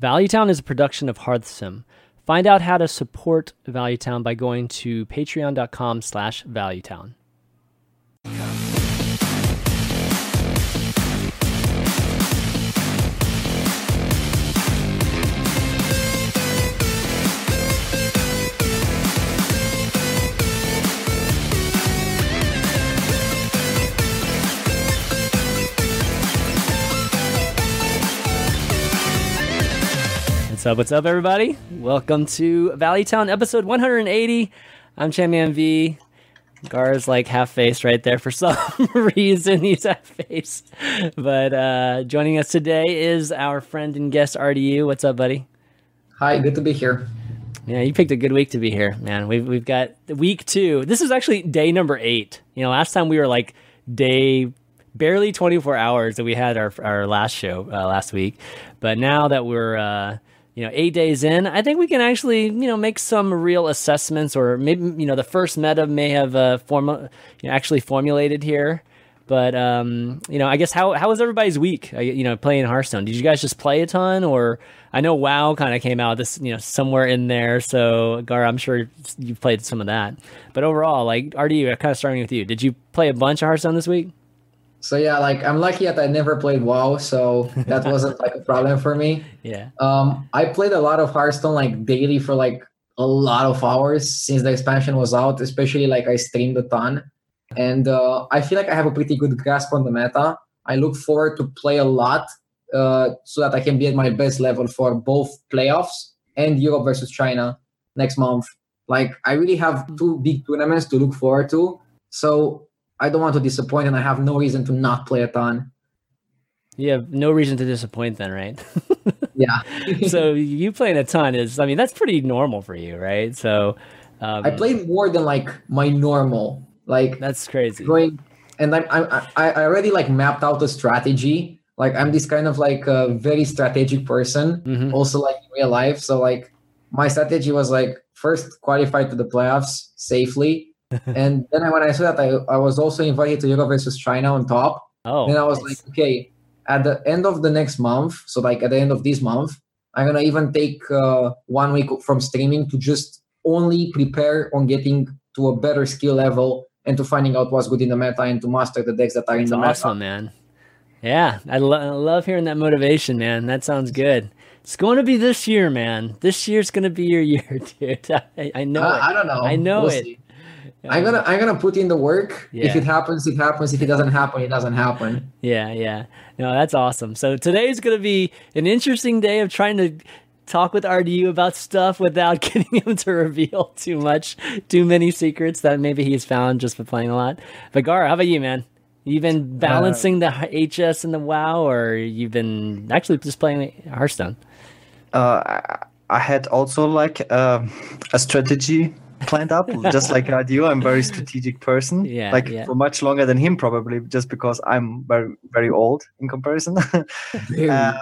Valuetown is a production of Hearthsim. Find out how to support Valuetown by going to patreon.com slash valuetown. Up? What's up, everybody? Welcome to Valuetown episode 180. I'm Champion V. Gar's like half faced right there for some reason. He's half faced. But uh, joining us today is our friend and guest RDU. What's up, buddy? Hi, good to be here. Yeah, you picked a good week to be here, man. We've we've got week two. This is actually day number eight. You know, last time we were like day barely 24 hours that we had our our last show uh, last week, but now that we're uh, you know eight days in i think we can actually you know make some real assessments or maybe you know the first meta may have uh form- you know, actually formulated here. But um you know i guess how how was everybody's week uh, you know playing hearthstone? Did you guys just play a ton? Or i know wow kind of came out this you know somewhere in there. So gar i'm sure you've played some of that. But overall like rdu kind of starting with you. Did you play a bunch of hearthstone this week so yeah, like I'm lucky that I never played WoW, so that wasn't like a problem for me. Yeah. Um, I played a lot of Hearthstone like daily for like a lot of hours since the expansion was out. Especially like I streamed a ton, and uh, I feel like I have a pretty good grasp on the meta. I look forward to play a lot uh, so that I can be at my best level for both playoffs and Europe versus China next month. Like I really have two big tournaments to look forward to. So I don't want to disappoint, and I have no reason to not play a ton. You have no reason to disappoint, then, right? yeah. so you playing a ton is, I mean, that's pretty normal for you, right? So um, I played more than like my normal. Like that's crazy. Going and I I I already like mapped out the strategy. Like I'm this kind of like a very strategic person, mm-hmm. also like in real life. So like my strategy was like first qualify to the playoffs safely and then when I saw that, I, I was also invited to Euro versus China on top. Oh, then I was nice. like, okay, at the end of the next month, so like at the end of this month, I'm gonna even take uh, one week from streaming to just only prepare on getting to a better skill level and to finding out what's good in the meta and to master the decks that are That's in the meta. Awesome, man. Yeah, I, lo- I love hearing that motivation, man. That sounds good. It's going to be this year, man. This year's going to be your year, dude. I, I know. Uh, I don't know. I know we'll it. See. I'm gonna I'm gonna put in the work. Yeah. If it happens, it happens. If it doesn't happen, it doesn't happen. Yeah, yeah. No, that's awesome. So today's gonna be an interesting day of trying to talk with RDU about stuff without getting him to reveal too much, too many secrets that maybe he's found just by playing a lot. But Gar, how about you, man? You've been balancing uh, the HS and the WoW, or you've been actually just playing Hearthstone? Uh, I had also like uh, a strategy planned up, just like you. I'm very strategic person. Yeah, like yeah. for much longer than him, probably, just because I'm very very old in comparison. um,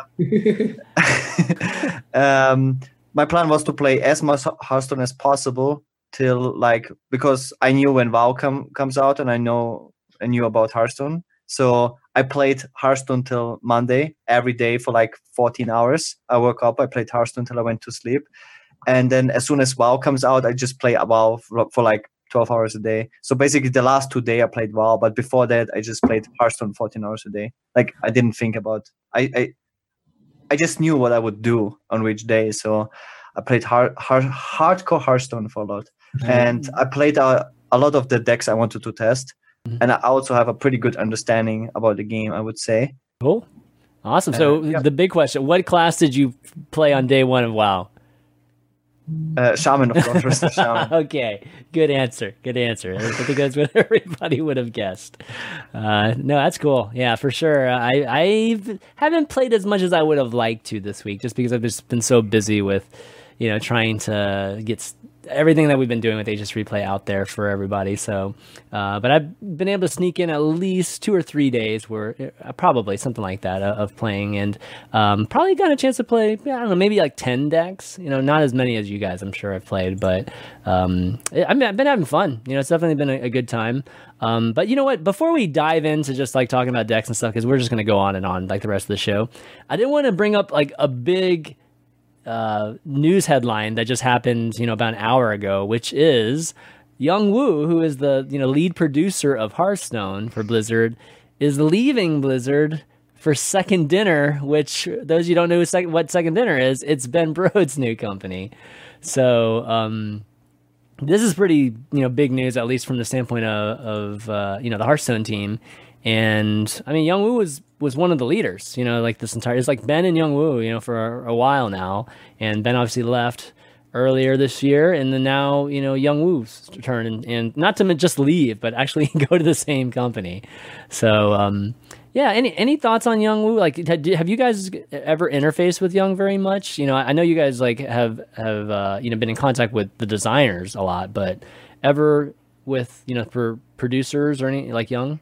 um, my plan was to play as much Hearthstone as possible till like because I knew when WoW com- comes out and I know I knew about Hearthstone. So I played Hearthstone till Monday every day for like 14 hours. I woke up, I played Hearthstone till I went to sleep and then as soon as WoW comes out, I just play WoW for, for like 12 hours a day. So basically, the last two day I played WoW, but before that, I just played Hearthstone 14 hours a day. Like I didn't think about. I I, I just knew what I would do on which day. So I played hard, hard hardcore Hearthstone for a lot, mm-hmm. and I played a, a lot of the decks I wanted to test, mm-hmm. and I also have a pretty good understanding about the game. I would say. Cool, awesome. So uh, yeah. the big question: What class did you play on day one of WoW? Uh, shaman, of course. shaman. okay, good answer. Good answer. I think that's what everybody would have guessed. Uh, no, that's cool. Yeah, for sure. I I haven't played as much as I would have liked to this week, just because I've just been so busy with, you know, trying to get everything that we've been doing with HSReplay out there for everybody. So, uh, but I've been able to sneak in at least two or three days where uh, probably something like that uh, of playing, and um, probably got a chance to play. I don't know, maybe like ten decks. You know, not as many as you guys. I'm sure I've played, but um, I mean, I've been having fun. You know, it's definitely been a, a good time. Um, but you know what? Before we dive into just like talking about decks and stuff, because we're just going to go on and on like the rest of the show, I didn't want to bring up like a big uh, news headline that just happened, you know, about an hour ago, which is Yong Woo, who is the you know lead producer of Hearthstone for Blizzard, is leaving Blizzard for Second Dinner, which those you don't know sec- what Second Dinner is, it's Ben Brode's new company. So um, this is pretty you know big news, at least from the standpoint of, of uh, you know the Hearthstone team. And I mean, Yong Woo was was one of the leaders, you know, like this entire. It's like Ben and Yong Woo, you know, for a, a while now, and Ben obviously left earlier this year, and then now you know Yong Woo's turn, and, and not to just leave, but actually go to the same company. So um, yeah, any any thoughts on Yong Woo? Like, have you guys ever interfaced with Yong very much? You know, I know you guys like have have uh, you know been in contact with the designers a lot, but ever with you know for producers or any like Yong?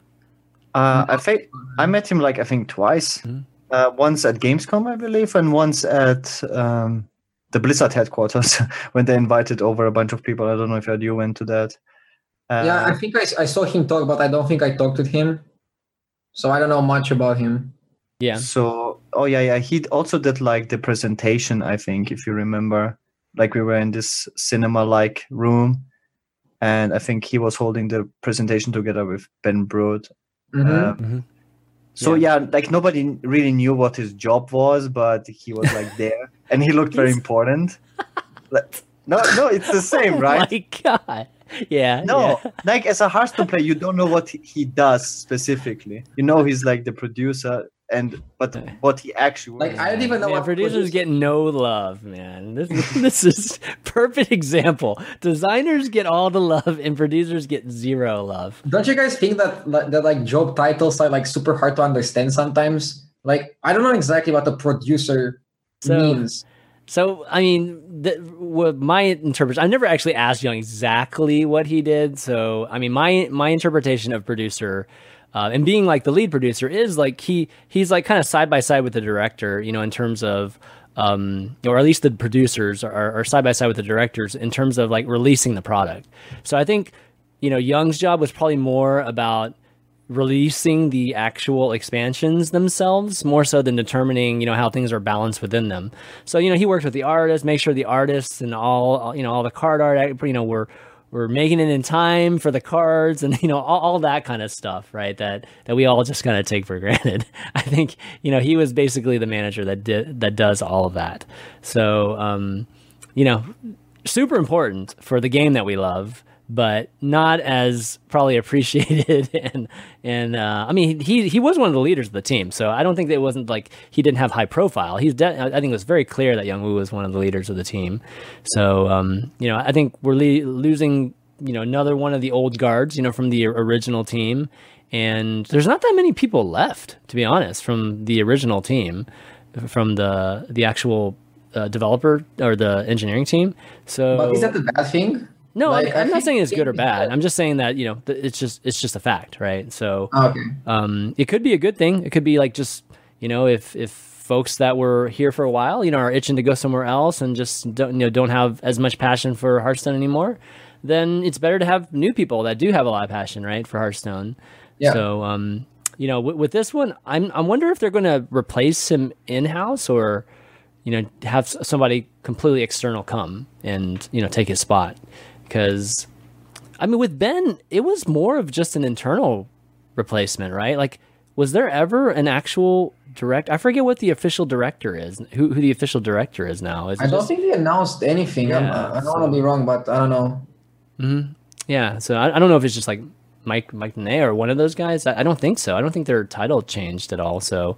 Uh, I think I met him like I think twice. Mm-hmm. Uh, once at Gamescom, I believe, and once at um, the Blizzard headquarters when they invited over a bunch of people. I don't know if you went to that. Uh, yeah, I think I, I saw him talk, but I don't think I talked with him so I don't know much about him. Yeah. So oh yeah yeah he also did like the presentation I think if you remember like we were in this cinema like room and I think he was holding the presentation together with Ben Brode. Mm-hmm. Uh, mm-hmm. So yeah. yeah. like nobody really knew what his job was, but he was like there, and he looked very important. no, no, it's the same, oh right? My God, yeah. No, yeah. like as a Hearthstone player, you don't know what he does specifically. You know, he's like the producer, and but what he actually like, I don't even know. Man, what producers get no love, man. This this is perfect example. Designers get all the love, and producers get zero love. Don't you guys think that that like job titles are like super hard to understand sometimes? Like, I don't know exactly what the producer so, means so, I mean, the, what my interpretation, I never actually asked Yong exactly what he did. So, I mean, my my interpretation of producer uh, and being like the lead producer is like he he's like kind of side by side with the director, you know, in terms of um, or at least the producers are, are side by side with the directors in terms of like releasing the product. So, I think you know Yong's job was probably more about releasing the actual expansions themselves more so than determining you know how things are balanced within them so you know he worked with the artists make sure the artists and all you know all the card art you know we're we're making it in time for the cards and you know all, all that kind of stuff right that that we all just kind of take for granted. I think you know he was basically the manager that that does all of that. So um you know super important for the game that we love but not as probably appreciated. and and uh, I mean, he he was one of the leaders of the team, so I don't think that it wasn't like he didn't have high profile. He's de- I think it was very clear that Yong Woo was one of the leaders of the team. So um, you know, I think we're le- losing you know another one of the old guards, you know, from the original team. And there's not that many people left, to be honest, from the original team, from the the actual uh, developer or the engineering team. So, but is that the bad thing? No, like, I'm, not saying it's good or bad. I'm just saying that you know it's just it's just a fact, right? So, okay. um, it could be a good thing. It could be like just you know if if folks that were here for a while, you know, are itching to go somewhere else and just don't you know don't have as much passion for Hearthstone anymore, then it's better to have new people that do have a lot of passion, right, for Hearthstone. Yeah. So, um, you know, with, with this one, I'm I wonder if they're going to replace him in house or you know have somebody completely external come and you know take his spot because I mean, with Ben, it was more of just an internal replacement, right? Like, was there ever an actual direct? I forget what the official director is. Who, who the official director is now? Is I don't think they announced anything. Yeah, I don't so. want to be wrong, but I don't know. Mm-hmm. Yeah, so I, I, don't know if it's just like Mike Mike Ney or one of those guys. I, I, don't think so. I don't think their title changed at all. So,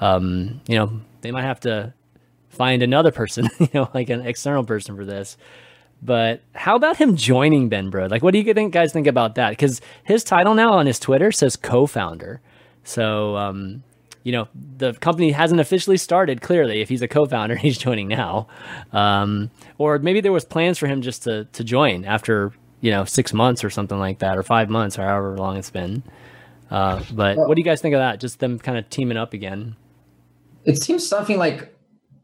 um, you know, they might have to find another person, you know, like an external person for this. But how about him joining Ben Brode? Like, what do you think, guys think about that? Because his title now on his Twitter says co-founder. So, um, you know, the company hasn't officially started. Clearly, if he's a co-founder, he's joining now. Um, or maybe there was plans for him just to to join after you know six months or something like that, or five months, or however long it's been. Uh, but well, what do you guys think of that? Just them kind of teaming up again. It seems something like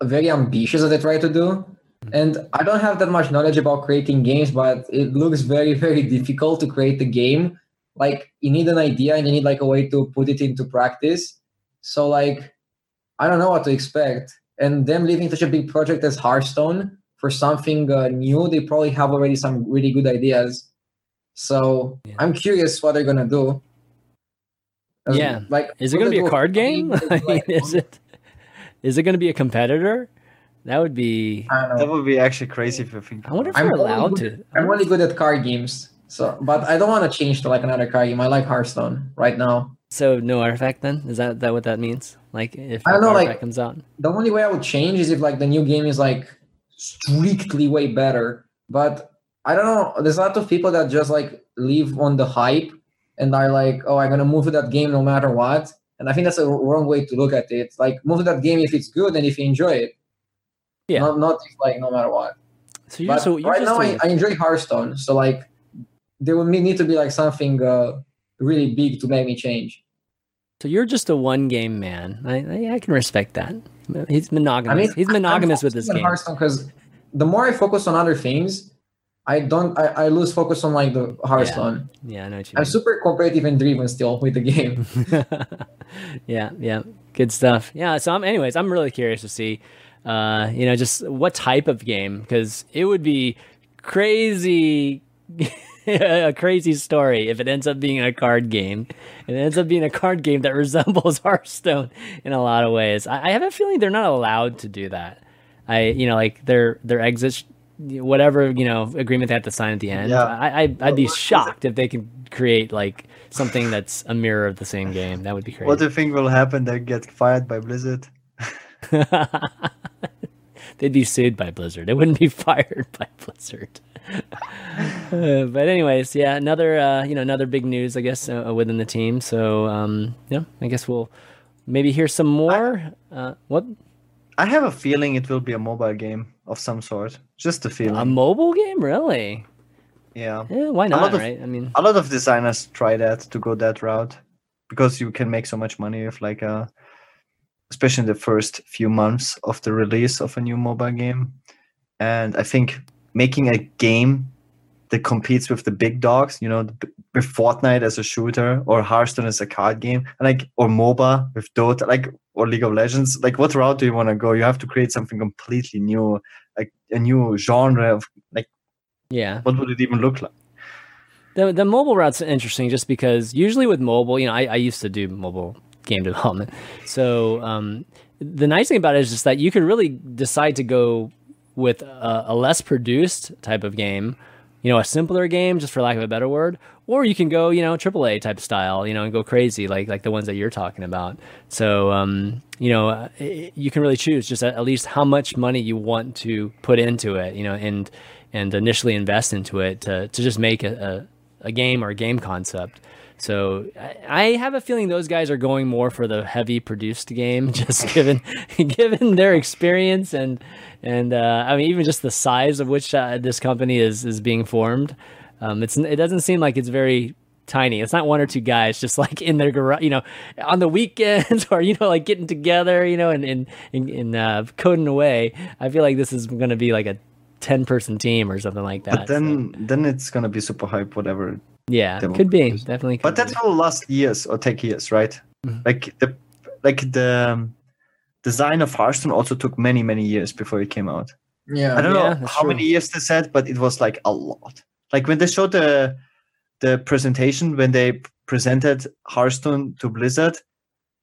very ambitious that they try to do and I don't have that much knowledge about creating games, but it looks very, very difficult to create a game. Like you need an idea and you need like a way to put it into practice. So like I don't know what to expect. and them leaving such a big project as Hearthstone for something uh, new, they probably have already some really good ideas. So Yeah. I'm curious what they're gonna do. Yeah. like Is it going to be a card game? game? I mean, Like, is it? Is it going to be a competitor? That would be. That would be actually crazy if you think. I wonder if about we're I'm only allowed good- to. I'm only good at card games. So, but I don't want to change to like another card game. I like Hearthstone right now. So no artifact then? Is that that what that means? Like if I don't know, artifact like- comes out? The only way I would change is if like the new game is like strictly way better. But I don't know. There's a lot of people that just like live on the hype and are like, oh, I'm gonna move to that game no matter what. And I think that's a wrong way to look at it. Like move to that game if it's good and if you enjoy it. Yeah. Not not if, like no matter what. So you're so right just now, I, enjoy Hearthstone. So like, there would need to be like something uh, really big to make me change. so you're just a one game man. I I, I can respect that. He's monogamous. I mean, He's monogamous with this game. Hearthstone because the more I focus on other things, I don't. I, I lose focus on like the Hearthstone. Yeah, I know what you I'm mean. super competitive and driven still with the game. yeah, yeah, good stuff. Yeah, so I'm, anyways, I'm really curious to see, uh, you know, just what type of game because it would be crazy, a crazy story if it ends up being a card game. It ends up being a card game that resembles Hearthstone in a lot of ways. I, I have a feeling they're not allowed to do that. I, you know, like their their exit, whatever you know agreement they have to sign at the end. Yeah. I, I I'd be shocked if they could create like something that's a mirror of the same game. That would be crazy. What do you think will happen? They get fired by Blizzard. They'd be sued by Blizzard. They wouldn't be fired by Blizzard. Uh, but anyways, yeah, another uh, you know another big news, I guess, uh, within the team. So um, yeah, I guess we'll maybe hear some more. Uh, what I have a feeling it will be a mobile game of some sort. Just a feeling. a mobile game, really? yeah. Yeah, why not? of- right? I mean, A lot of designers try that to go that route because you can make so much money with like a especially in the first few months of the release of a new mobile game. And I think making a game that competes with the big dogs, you know, with Fortnite as a shooter or Hearthstone as a card game, and like or MOBA with Dota, like or League of Legends, like what route do you want to go? You have to create something completely new, like a new genre of like yeah. what would it even look like? The the mobile route's interesting just because usually with mobile, you know, I, I used to do mobile game development. So um, the nice thing about it is just that you could really decide to go with a, a less produced type of game, you know, a simpler game, just for lack of a better word, or you can go, you know, AAA type style, you know, and go crazy like like the ones that you're talking about. So um, you know, uh, you can really choose just at, least how much money you want to put into it, you know, and and initially invest into it to to just make a, a, a game or a game concept. So I, I have a feeling those guys are going more for the heavy produced game, just given given their experience and and uh, I mean even just the size of which uh, this company is is being formed. Um, it's it doesn't seem like it's very tiny. It's not one or two guys just like in their garage, you know, on the weekends or you know like getting together, you know, and and and, and uh, coding away. I feel like this is going to be like a ten person team or something like that. But then then it's gonna be super hype, whatever yeah, demo could be is- definitely. Could But that be. will last years or take years, right? Mhm. Like the like the um, design of Hearthstone also took many many years before it came out. Yeah. I don't Yeah, know how true. many years they said, but it was like a lot. Like when they showed the the presentation when they presented Hearthstone to Blizzard,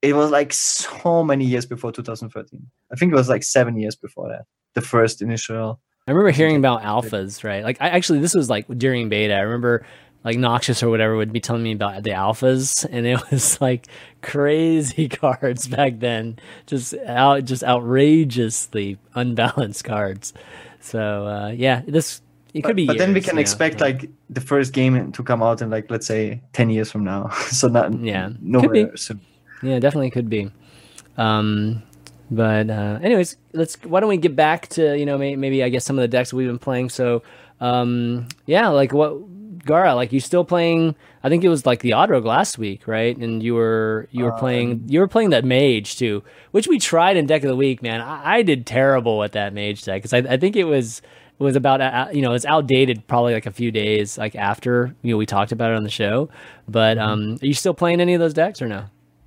it was like so many years before 2013. I think it was like seven years before that. The first initial. I remember hearing about alphas, right? Like, I actually, this was like during beta. I remember like Noxious or whatever would be telling me about the alphas, and it was like crazy cards back then, just out, just outrageously unbalanced cards. So uh, yeah, this it could be. but then we can you know, expect like- the first game to come out in like let's say 10 years from now. so not Yeah, nowhere soon. Yeah, definitely could be. Um, but uh, anyways, let's. Why don't we get back to you know maybe, maybe I guess some of the decks we've been playing. So um, yeah, like what Gaara, like you still playing? I think it was like the Odd Rogue last week, right? And you were you were playing you were playing that mage too, which we tried in deck of the week. Man, I, I did terrible at that mage deck because I, I think it was it was about uh, you know it's outdated probably like a few days like after you know we talked about it on the show. But um, are you still playing any of those decks or no?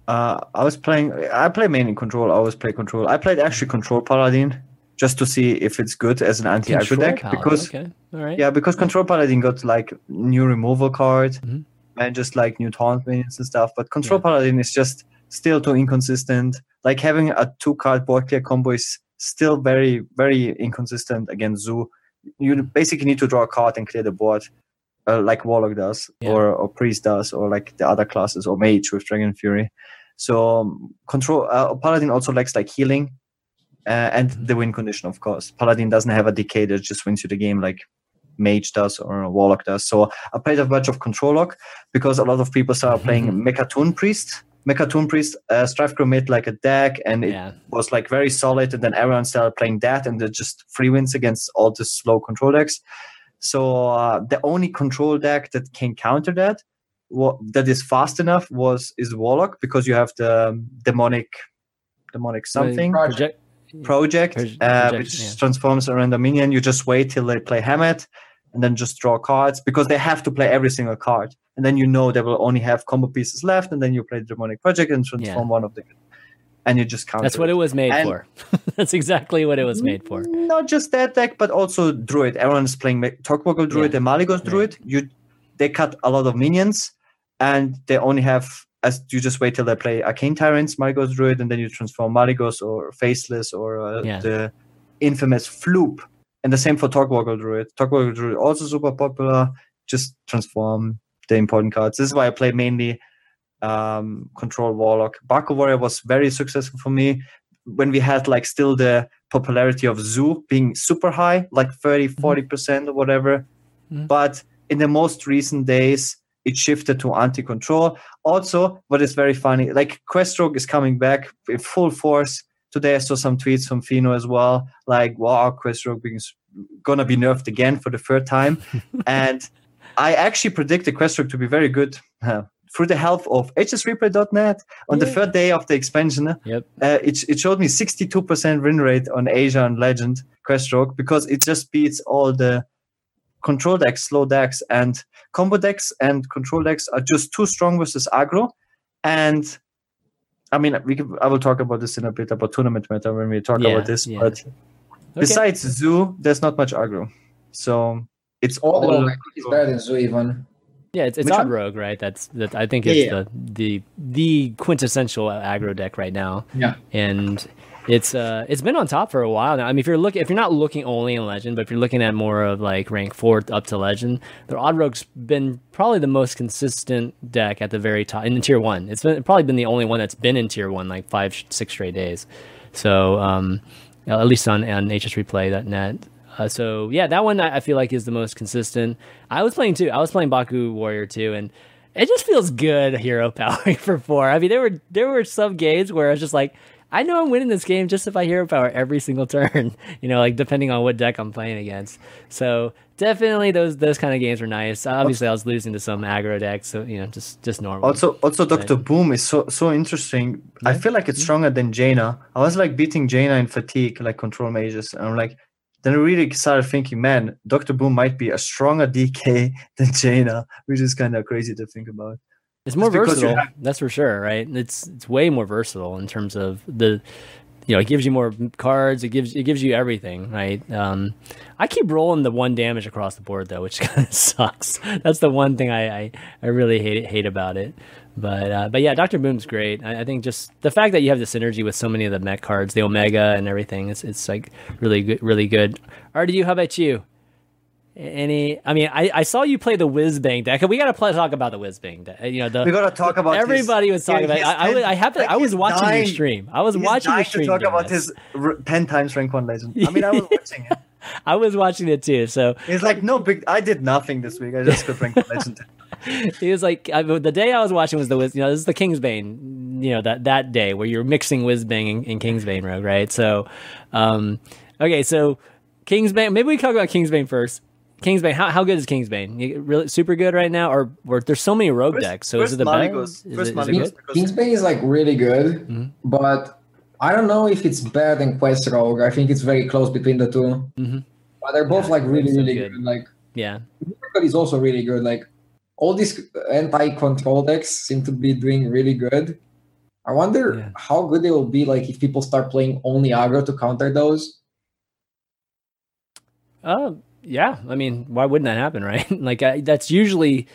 Uh, I was playing. I play mainly control. I always play control. I played actually control paladin just to see if it's good as an anti aggro deck because okay, right. yeah, because control paladin got like new removal card Mhm. and just like new taunt minions and stuff. But control Yeah. paladin is just still too inconsistent. Like having a two card board clear combo is still very very inconsistent against Zoo. You basically need to draw a card and clear the board. Uh, like Warlock does, Yeah. or, or Priest does, or like the other classes, or Mage with Dragon Fury. So um, control uh, Paladin also lacks like healing, uh, and Mm-hmm. the win condition, of course. Paladin doesn't have a DK that just wins you the game like Mage does or Warlock does. So I played a bunch of Control Lock because a lot of people started playing Mecha'thun Priest. Mecha'thun Priest, uh, Strifecrow made like a deck, and it yeah. was like very solid. And then everyone started playing that, and it just free wins against all the slow control decks. So uh, the only control deck that can counter that, what that is fast enough, was is Warlock because you have the um, demonic, demonic something Project. Project, uh, project, which yeah. transforms a random minion. You just wait till they play Hammett and then just draw cards because they have to play every single card. And then you know they will only have combo pieces left, and then you play the demonic project and transform one of the and you just count. That's what it was made And- for. That's exactly what it was made for. Not just that deck, but also Druid. Everyone's playing Togwaggle Druid Yeah. and Malygos Yeah. Druid. You they cut a lot of minions, and they only have as you just wait till they play Arcane Tyrants, Malygos Druid, and then you transform Malygos or Faceless or uh, Yeah. the infamous Floop. And the same for Togwaggle Druid. Togwaggle Druid also super popular. Just transform the important cards. This is why I play mainly um, Control Warlock. Baku Warrior was very successful for me when we had like still the popularity of Zoo being super high, like 30, 40% or whatever. Mhm. But in the most recent days, it shifted to anti control. Also, what is very funny, like Questrogue is coming back in full force. Today I saw some tweets from Fino as well, like, wow, Questrogue being s- gonna be nerfed again for the third time. and I actually predict predicted Questrogue to be very good uh, through the help of hsreplay.net on the third day of the expansion Yep. uh, it, it showed me 62% win rate on Asia and Legend Questrogue because it just beats all the control decks, slow decks, and combo decks and control decks are just too strong versus aggro. And I mean, we can, I will talk about this in a bit about tournament meta when we talk Yeah, about this. yeah. But Okay. besides Zoo, there's not much aggro. So it's all. Rogue, I think it's better than Zoo even. Yeah, it's, it's Which Odd? Rogue, right? That's that. I think Yeah, it's yeah. the the the quintessential aggro deck right now. Yeah. and it's uh it's been on top for a while now. I mean, if you're looking, if you're not looking only in Legend, but if you're looking at more of like rank four up to Legend, the Odd Rogue's been probably the most consistent deck at the very top in tier one. It's been probably been the only one that's been in tier one like five six straight days. So um, at least on on HSReplay.net. Uh, so yeah, that one I, I feel like is the most consistent. I was playing too. I was playing Baku Warrior too, and it just feels good hero powering for four. I mean, there were there were some games where I was just like, I know I'm winning this game just if I hero power every single turn. You know, like depending on what deck I'm playing against. So definitely those those kind of games were nice. Obviously, I was losing to some aggro decks, so you know, just just normal. Also, also, Doctor Boom is so so interesting. I feel like it's stronger than Jaina. I was like beating Jaina in fatigue, like control mages, and I'm like, then I really started thinking, man, Doctor Boom might be a stronger DK than Jaina, which is kind of crazy to think about. It's more versatile, that's for sure, right? It's it's way more versatile in terms of the, you know, it gives you more cards. It gives it gives you everything, right? Um, I keep rolling the one damage across the board though, which kind of sucks. That's the one thing I I, I really hate hate about it. But uh, but yeah, Doctor Boom's great. I, I think just the fact that you have the synergy with so many of the mech cards, the Omega and everything, it's it's like really good, really good. RDU, how about you? Any? I mean, I, I saw you play the Whizbang deck. We got to play, talk about the Whizbang deck. You know, the, We gotta talk about his- everybody was talking about. His I, I, I have to. like I was watching your stream. I was watching your stream. to talk about guys. his ten times rank one legend. I mean, I was watching it. I was watching it too. So It's like no big. I did nothing this week. I just got rank one legend. he was like, I, the day I was watching was the Wiz. You know, this is the Kingsbane. You know that that day where you're mixing Whizbang and, and Kingsbane Rogue, right? So, um, okay, so Kingsbane. Maybe we talk about Kingsbane first. Kingsbane, how, how good is Kingsbane? You- Really super good right now, or, or there's so many rogue First- decks. So is it the Malygos- best? Is, first it, is it Malygos. good? because- Kingsbane is like really good, Mhm. but I don't know if it's better than Quest Rogue. I think it's very close between the 2 Mhm. But they're both Yeah, like really, so really good. good. Like Yeah, Miracle is also really good. Like all these anti-control decks seem to be doing really good. I wonder Yeah. how good they will be like if people start playing only aggro to counter those. Uh, yeah. I mean, why wouldn't that happen, right? like I, that's usually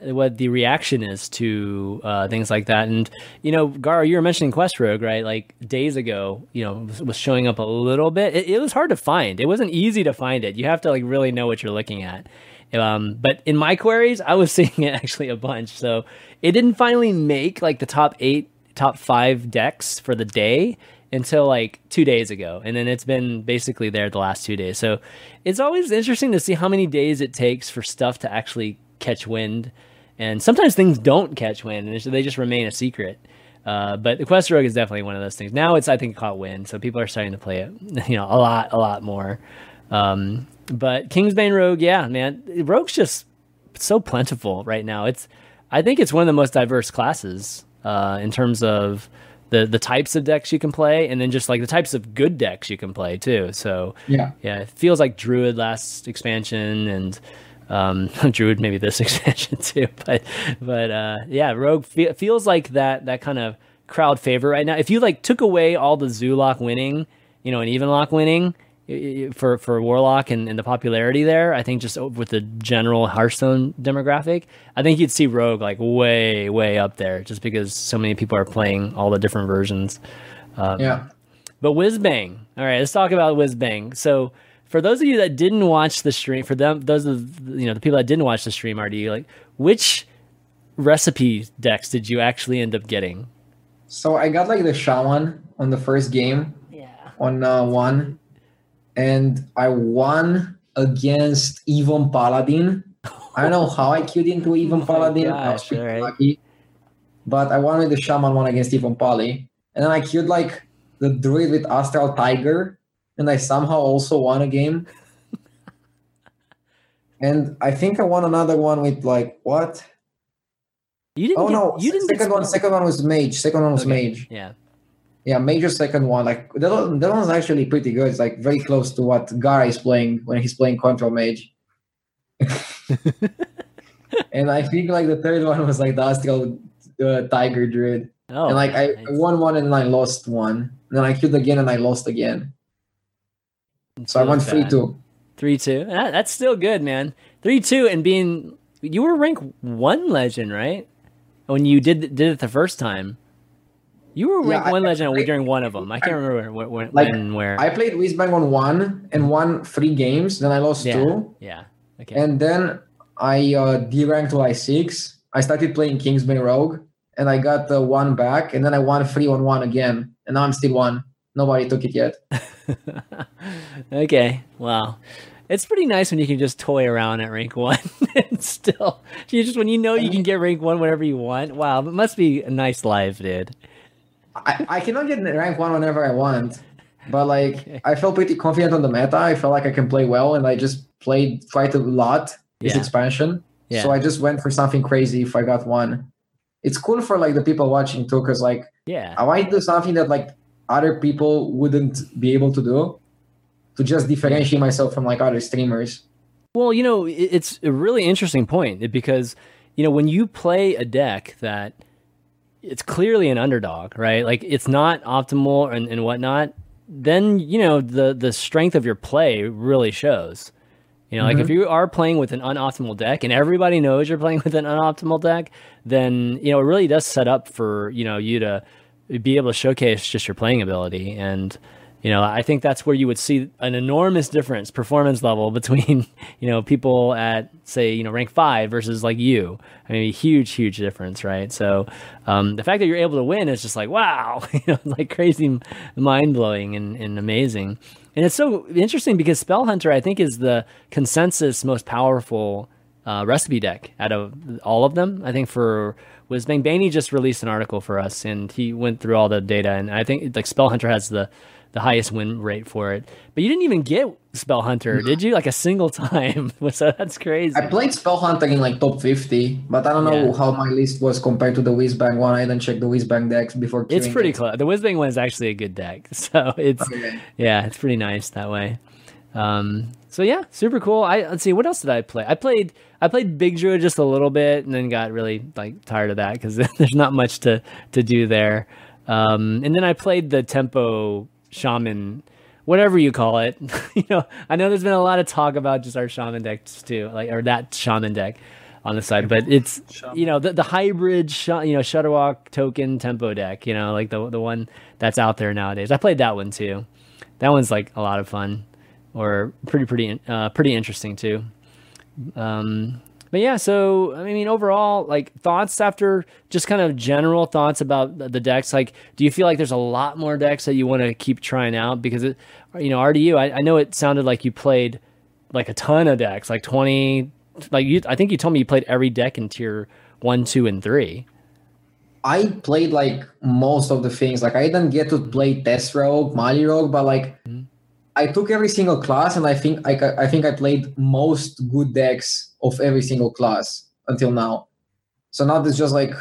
what the reaction is to uh, things like that. And you know, Gaara, you were mentioning Quest Rogue, right? Like days ago, you know, was, was showing up a little bit. It, it was hard to find. It wasn't easy to find it. You have to like really know what you're looking at. Um, but in my queries, I was seeing it actually a bunch. So it didn't finally make like the top eight, top five decks for the day until like two days ago. And then it's been basically there the last two days. So it's always interesting to see how many days it takes for stuff to actually catch wind. And sometimes things don't catch wind and they just remain a secret. Uh, but the Quest Rogue is definitely one of those things. Now it's, I think, caught wind. So people are starting to play it, you know, a lot, a lot more. Um, but Kingsbane Rogue, yeah, man, Rogue's just so plentiful right now. It's, I think it's one of the most diverse classes uh, in terms of the the types of decks you can play, and then just like the types of good decks you can play too. So Yeah. yeah, it feels like Druid last expansion and um, Druid maybe this expansion too. But but uh, yeah, Rogue fe- feels like that that kind of crowd favorite right now. If you like took away all the Zoolock winning, you know, and Evenlock winning for for Warlock and, and the popularity there, I think just with the general Hearthstone demographic, I think you'd see Rogue like way way up there, just because so many people are playing all the different versions. Yeah. But whiz bang. All right, let's talk about whiz bang. So for those of you that didn't watch the stream, for them, those of you know the people that didn't watch the stream, RD, like which recipe decks did you actually end up getting? So I got like the shaman on the first game Yeah. on uh, one, and I won against Even Paladin. I don't know how I queued into Even Oh Paladin. I was pretty alright. lucky, but I won with the shaman one against Even Pali, and then I queued like the druid with Astral Tiger, and I somehow also won a game. and I think I won another one with like what? You didn't. Oh get, no! you didn't. second one. Second one was mage. Second one was Okay, mage. Yeah. Yeah, major second one. Like that, one, that one's actually pretty good. It's like very close to what Gaara is playing when he's playing control mage. and I think like the third one was like the Astral uh, Tiger Druid. Oh. and like I, I won one and then I lost one. And then I queued again and I lost again. So I won three bad. two. Three two. That, that's still good, man. Three two, and being you were rank one legend, right? When you did did it the first time, you were Yeah, rank I- one legend I- during one of them. I can't remember when, when, Like, when where. I played Whizbang on one and won three games. Then I lost yeah, two. yeah. Okay. And then I uh, D-ranked to I six. I started playing Kingsbane Rogue, and I got the one back, and then I won three on one again, and now I'm still one. Nobody took it yet. okay. Wow. It's pretty nice when you can just toy around at rank one and still you just when you know you can get rank one whenever you want. Wow, it must be a nice life, dude. I, I cannot get rank one whenever I want, but like Okay. I felt pretty confident on the meta. I felt like I can play well, and I just played quite a lot this Yeah. expansion. Yeah. So I just went for something crazy if I got one. It's cool for like the people watching too, because like Yeah. I want to do something that like other people wouldn't be able to do to just differentiate myself from like other streamers. Well, you know, it's a really interesting point because, you know, when you play a deck that it's clearly an underdog, right? Like it's not optimal and, and whatnot, then, you know, the, the strength of your play really shows. You know, like if mm-hmm. you are playing with an unoptimal deck and everybody knows you're playing with an unoptimal deck, then, you know, it really does set up for, you know, you to be able to showcase just your playing ability. And, you know, I think that's where you would see an enormous difference performance level between, you know, people at say, you know, rank five versus like you. I mean, huge, huge difference, right? So um, the fact that you're able to win is just like, wow, you know, like crazy, mind blowing and, and amazing. And it's so interesting because Spell Hunter, I think, is the consensus most powerful uh, recipe deck out of all of them. I think for Whizbang, Baney just released an article for us, and he went through all the data, and I think like Spell Hunter has the the highest win rate for it. But you didn't even get Spell Hunter, did you? Like a single time. so that's crazy. I played Spell Hunter in like top 50, but I don't know Yeah. how my list was compared to the Whizbang one. I didn't check the Whizbang decks before. It's pretty it. close. The Whizbang one is actually a good deck, so it's Okay. yeah, it's pretty nice that way. Um, so yeah, super cool. I let's see, what else did I play? I played I played Big Druid just a little bit, and then got really like tired of that because there's not much to to do there. Um, and then I played the tempo shaman, whatever you call it. you know, I know there's been a lot of talk about just our shaman decks too, like or that shaman deck on the side, but it's you know the the hybrid sh- you know Shudderwock token tempo deck, you know, like the the one that's out there nowadays. I played that one too. That one's like a lot of fun, or pretty pretty uh, pretty interesting too. Um, but yeah, so I mean, overall, like thoughts after just kind of general thoughts about the decks. Like, do you feel like there's a lot more decks that you want to keep trying out? Because it, you know, RDU, I, I know it sounded like you played like a ton of decks, like twenty. Like you, I think you told me you played every deck in tier one, two, and three. I played like most of the things. Like I didn't get to play Test Rogue, Mali Rogue, but like mm-hmm. I took every single class, and I think I, I think I played most good decks of every single class until now. So now it's just like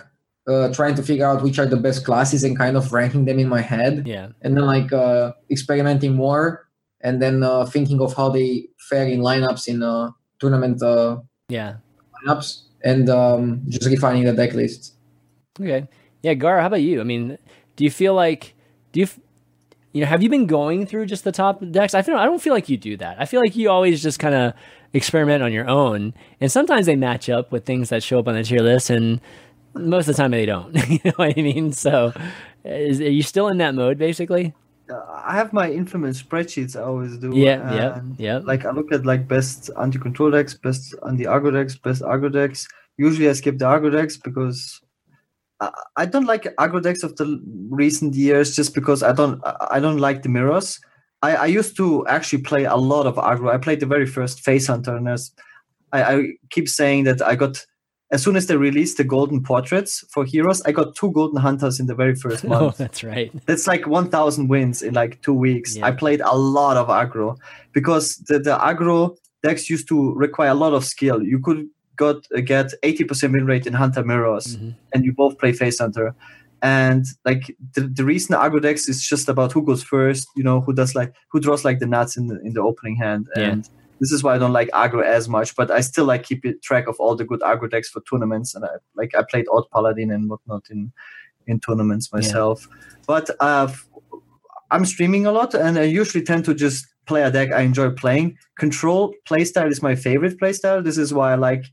uh, trying to figure out which are the best classes and kind of ranking them in my head. Yeah. And then like uh, experimenting more, and then uh, thinking of how they fare in lineups in uh, tournament. Uh, yeah. Lineups and um, just refining the deck list. Okay. Yeah, Gar, how about you? I mean, do you feel like do you you know, have you been going through just the top decks? I feel I don't feel like you do that. I feel like you always just kind of experiment on your own, and sometimes they match up with things that show up on the tier list, and most of the time they don't. you know what I mean? So, is, are you still in that mode, basically? Uh, I have my infamous spreadsheets. I always do. Yeah, yeah, yeah. Like I look at like best anti-control decks, best anti-aggro decks, best aggro decks. Usually I skip the aggro decks because I don't like aggro decks of the recent years just because I don't I don't like the mirrors. I, I used to actually play a lot of aggro. I played the very first Face Hunter, and as I, I keep saying that I got as soon as they released the golden portraits for heroes, I got two golden hunters in the very first oh, month. Oh, that's right. That's like 1,000 wins in like two weeks. Yeah. I played a lot of aggro because the, the aggro decks used to require a lot of skill. You could got uh, get 80% win rate in Hunter Mirrors, mm-hmm. and you both play Face Hunter. And like the, the reason Aggro decks is just about who goes first, you know, who does like who draws like the nuts in the in the opening hand. Yeah. And this is why I don't like aggro as much, but I still like keep track of all the good aggro decks for tournaments. And I like I played Odd Paladin and whatnot in in tournaments myself. Yeah. But uh, I'm streaming a lot, and I usually tend to just play a deck I enjoy playing. Control playstyle is my favorite playstyle. This is why I like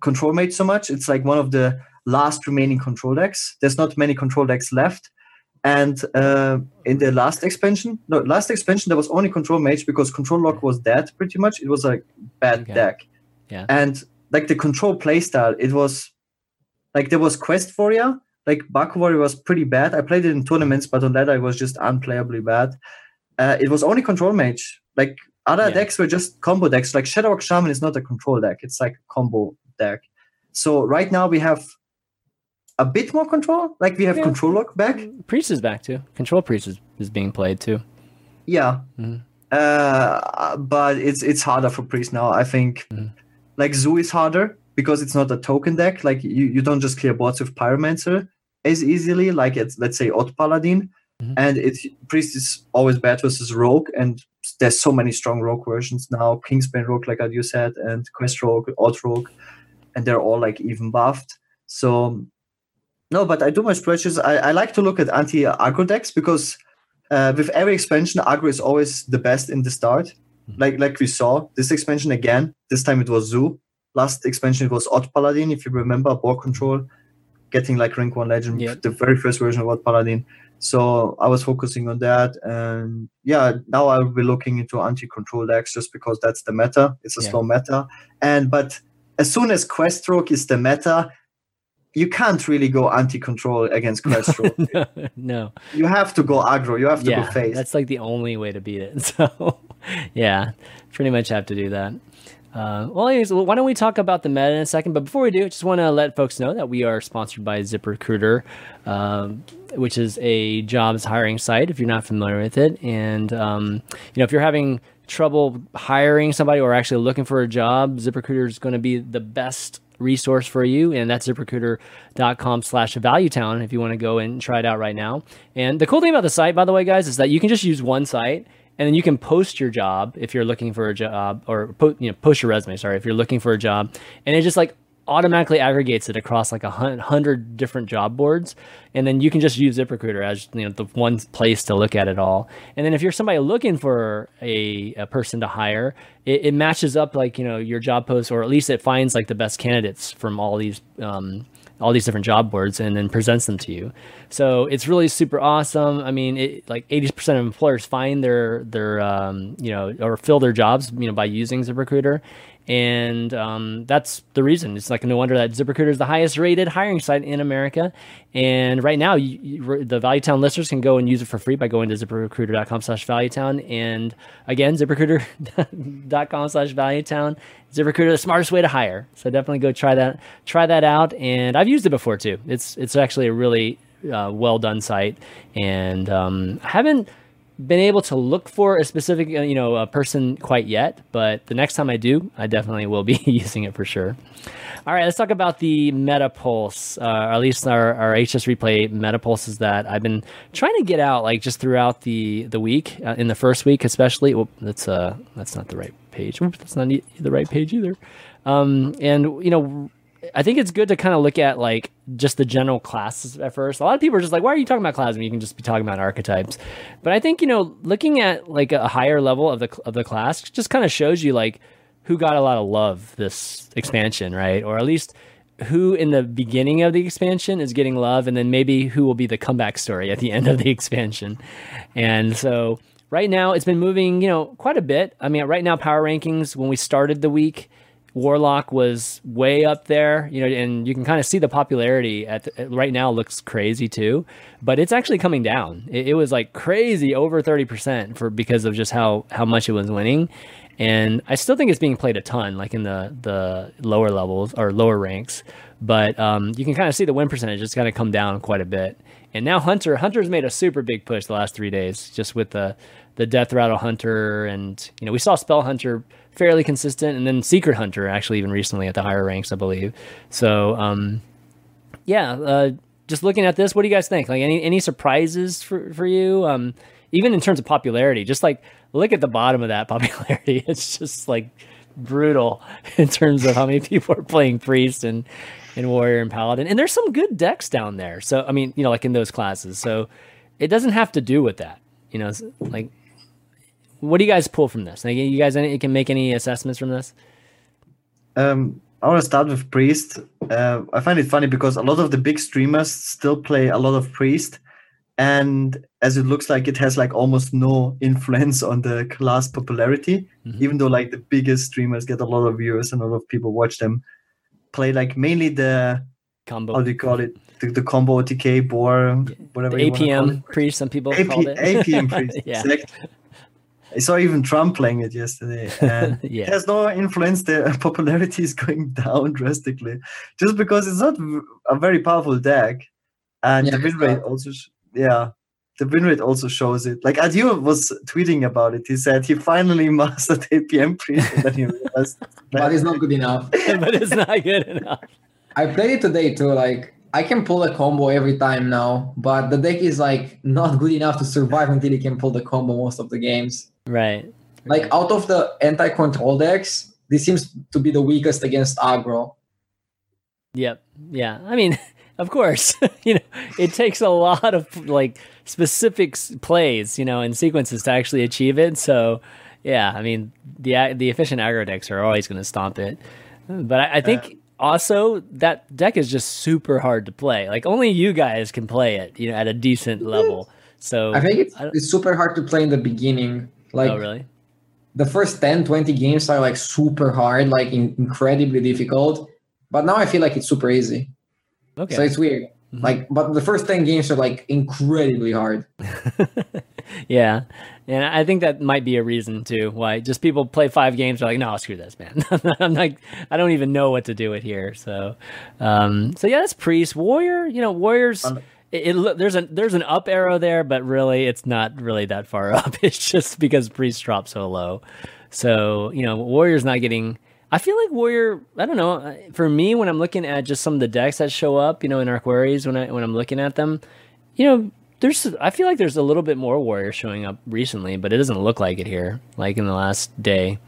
control mage so much. It's like one of the last remaining control decks. There's not many control decks left. And uh, in the last expansion, no, last expansion there was only control mage because control lock was dead pretty much. It was a bad okay. deck. Yeah. And like the control playstyle, it was like there was quest warrior. Like Baku warrior was pretty bad. I played it in tournaments, but on that I was just unplayably bad. Uh, it was only control mage. Like other yeah. decks were just combo decks. Like Shudderwock Shaman is not a control deck. It's like a combo deck. So right now we have a bit more control. Like we have yeah. control lock back. Priest is back too. Control priest is, is being played too. Yeah. Mm-hmm. Uh, but it's it's harder for priest now. I think mm-hmm. like Zoo is harder because it's not a token deck. Like you, you don't just clear boards with Pyromancer as easily like it's let's say Odd Paladin. Mm-hmm. And it's priest is always bad versus rogue, and there's so many strong rogue versions now. Kingsbane rogue, like you said, and Quest rogue, Odd rogue and they're all like even buffed. So no, but I do my spreadsheets. I, I like to look at anti aggro decks because uh, with every expansion, aggro is always the best in the start. Mm-hmm. Like like we saw this expansion again. This time it was Zoo. Last expansion it was Odd Paladin. If you remember, board control, getting like rank one legend, the very first version of Odd Paladin. So I was focusing on that, and yeah, now I'll be looking into anti-control decks just because that's the meta. It's a yeah. slow meta, and but as soon as Questrogue is the meta, you can't really go anti-control against Questrogue. no, no, You have to go aggro. You have to yeah, go face. That's like the only way to beat it. So, yeah, pretty much have to do that. Uh, well, anyways, why don't we talk about the meta in a second? But before we do, I just want to let folks know that we are sponsored by ZipRecruiter, um, which is a jobs hiring site. If you're not familiar with it, and um, you know, if you're having trouble hiring somebody or actually looking for a job, ZipRecruiter is going to be the best resource for you and that's ziprecruiter.com slash valuetown if you want to go and try it out right now. And the cool thing about the site by the way guys is that you can just use one site and then you can post your job if you're looking for a job or po- you know post your resume sorry if you're looking for a job. And it just like automatically aggregates it across like a hundred different job boards, and then you can just use ZipRecruiter as you know the one place to look at it all. And then if you're somebody looking for a, a person to hire, it, it matches up like you know your job post, or at least it finds like the best candidates from all these um, all these different job boards and then presents them to you. So it's really super awesome. I mean, it, like 80% of employers find their their um, you know or fill their jobs you know by using ZipRecruiter, and um, that's the reason. It's like no wonder that ZipRecruiter is the highest rated hiring site in America. And right now, you, you, the Valuetown listeners can go and use it for free by going to ZipRecruiter.com/slash/Valuetown. And again, ZipRecruiter.com/slash/Valuetown. ZipRecruiter, the smartest way to hire. So definitely go try that try that out. And I've used it before too. It's it's actually a really uh, well done site, and um, I haven't been able to look for a specific uh, you know a person quite yet but the next time i do i definitely will be using it for sure. All right let's talk about the metapulse uh, or at least our, our HSReplay meta metapulses that i've been trying to get out like just throughout the the week uh, in the first week especially. Well, that's uh that's not the right page. Oops, that's not the right page either. Um and you know I think it's good to kind of look at like just the general classes at first. A lot of people are just like, why are you talking about classes you can just be talking about archetypes? But I think, you know, looking at like a higher level of the of the class just kind of shows you like who got a lot of love this expansion, right? Or at least who in the beginning of the expansion is getting love and then maybe who will be the comeback story at the end of the expansion. And so right now it's been moving, you know, quite a bit. I mean, right now power rankings when we started the week Warlock was way up there, you know, and you can kind of see the popularity at, the, right now looks crazy too, but it's actually coming down. It, it was like crazy over thirty percent for because of just how how much it was winning, and I still think it's being played a ton, like in the the lower levels or lower ranks. But um, you can kind of see the win percentage; it's kind of come down quite a bit. And now Hunter Hunter's made a super big push the last three days, just with the the Death Rattle Hunter, and you know we saw Spell Hunter fairly consistent, and then Secret Hunter actually even recently at the higher ranks, I believe. So um, yeah, uh, just looking at this, what do you guys think? Like any any surprises for for you? Um, even in terms of popularity, just like look at the bottom of that popularity. It's just like brutal in terms of how many people are playing priest and and warrior and paladin. And there's some good decks down there. So I mean, you know, like in those classes. So it doesn't have to do with that. You know, like what do you guys pull from this? Like, you guys any, can make any assessments from this? Um, I want to start with Priest. Uh, I find it funny because a lot of the big streamers still play a lot of Priest, and as it looks like it has like almost no influence on the class popularity, mm-hmm. even though like the biggest streamers get a lot of viewers and a lot of people watch them play like mainly the combo. How do you call it? The, the combo OTK boar, whatever. The APM priest, some people AP, call it. APM priest. yeah. I saw even Trump playing it yesterday, and yeah. it has no influence. The popularity is going down drastically, just because it's not a very powerful deck, and yeah, the win rate also, yeah, the win rate also shows it. Like Adieu was tweeting about it. He said he finally mastered APM priest, and then he realized, but it's not good enough. but it's not good enough. I played it today too. Like I can pull a combo every time now, but the deck is like not good enough to survive until you can pull the combo most of the games. Right. Like out of the anti-control decks, this seems to be the weakest against aggro. Yep. Yeah. I mean, of course, you know, it takes a lot of like specific plays, you know, and sequences to actually achieve it. So, yeah, I mean, the the efficient aggro decks are always going to stomp it. But I, I think uh, also that deck is just super hard to play. Like only you guys can play it, you know, at a decent level. So I think it's, it's super hard to play in the beginning like, oh, really? The first 10, 20 games are like super hard, like in- incredibly difficult. But now I feel like it's super easy. Okay. So it's weird. Mm-hmm. Like, but the first 10 games are like incredibly hard. yeah. And I think that might be a reason too why just people play five games are like, no, screw this, man. I'm like, I don't even know what to do with here. So, um, so yeah, that's priest warrior. You know, warriors it, it, there's a there's an up arrow there, but really it's not really that far up. It's just because priest dropped so low. So you know, warrior's not getting. I feel like warrior. I don't know. Uh, for me, when I'm looking at just some of the decks that show up, you know, in our queries when I when I'm looking at them, you know, there's. I feel like there's a little bit more warrior showing up recently, but it doesn't look like it here, like in the last day.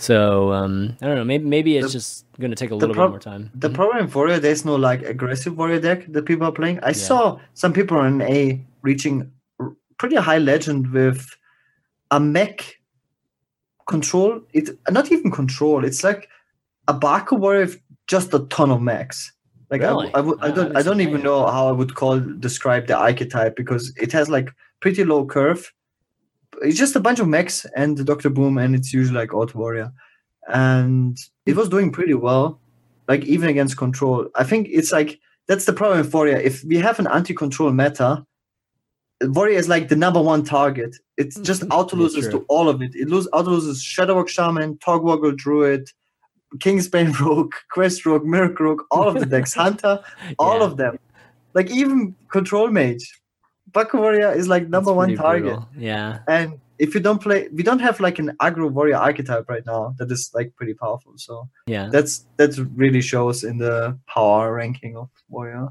So um, I don't know. Maybe maybe it's The- just going to take a little prob- bit more time. The Mhm. problem in warrior, there's no like aggressive warrior deck that people are playing. I Yeah. saw some people on A reaching pretty high legend with a mech control. It's not even control. It's like a Baku warrior with just a ton of mechs. Like I, Really? I, would- I don't I don't even know how I would call describe the archetype because it has like pretty low curve. It's just a bunch of mechs and the Doctor Boom, and it's usually like Auto Warrior, and it was doing pretty well, like even against control. I think it's like that's the problem with Warrior. If we have an anti-control meta, Warrior is like the number one target. It's just mm-hmm. auto loses to all of it. It loses auto loses Shudderwock Shaman, Togwaggle Druid, Kingsbane Rogue, Quest Rogue, Miracle Rogue, all of the decks, Hunter, all Yeah. of them. Like even Control Mage. Baku Warrior is like number one target. brutal. Yeah. And if you don't play we don't have like an aggro warrior archetype right now that is like pretty powerful. So Yeah. that's that really shows in the power ranking of warrior.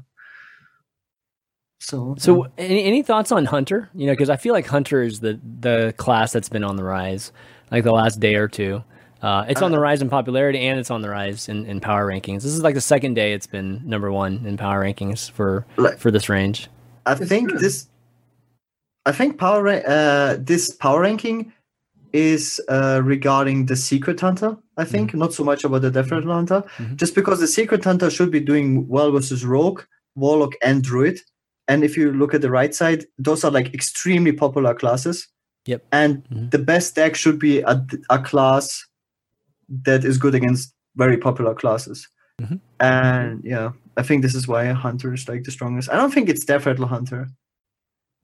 So So, any, any thoughts on Hunter? You know, because I feel like Hunter is the the class that's been on the rise, like the last day or two. Uh, it's on the rise in popularity and it's on the rise in, in power rankings. This is like the second day it's been number one in power rankings for Like- for this range. I think this I think power uh this power ranking is uh regarding the secret hunter, I think, not so much about the death Rattle hunter. Mhm. Just because the secret hunter should be doing well versus rogue, warlock, and druid. And if you look at the right side, those are like extremely popular classes. Yep. And Mhm. the best deck should be a, a class that is good against very popular classes. Mhm. And yeah, I think this is why Hunter is like the strongest. I don't think it's Death Rattle Hunter.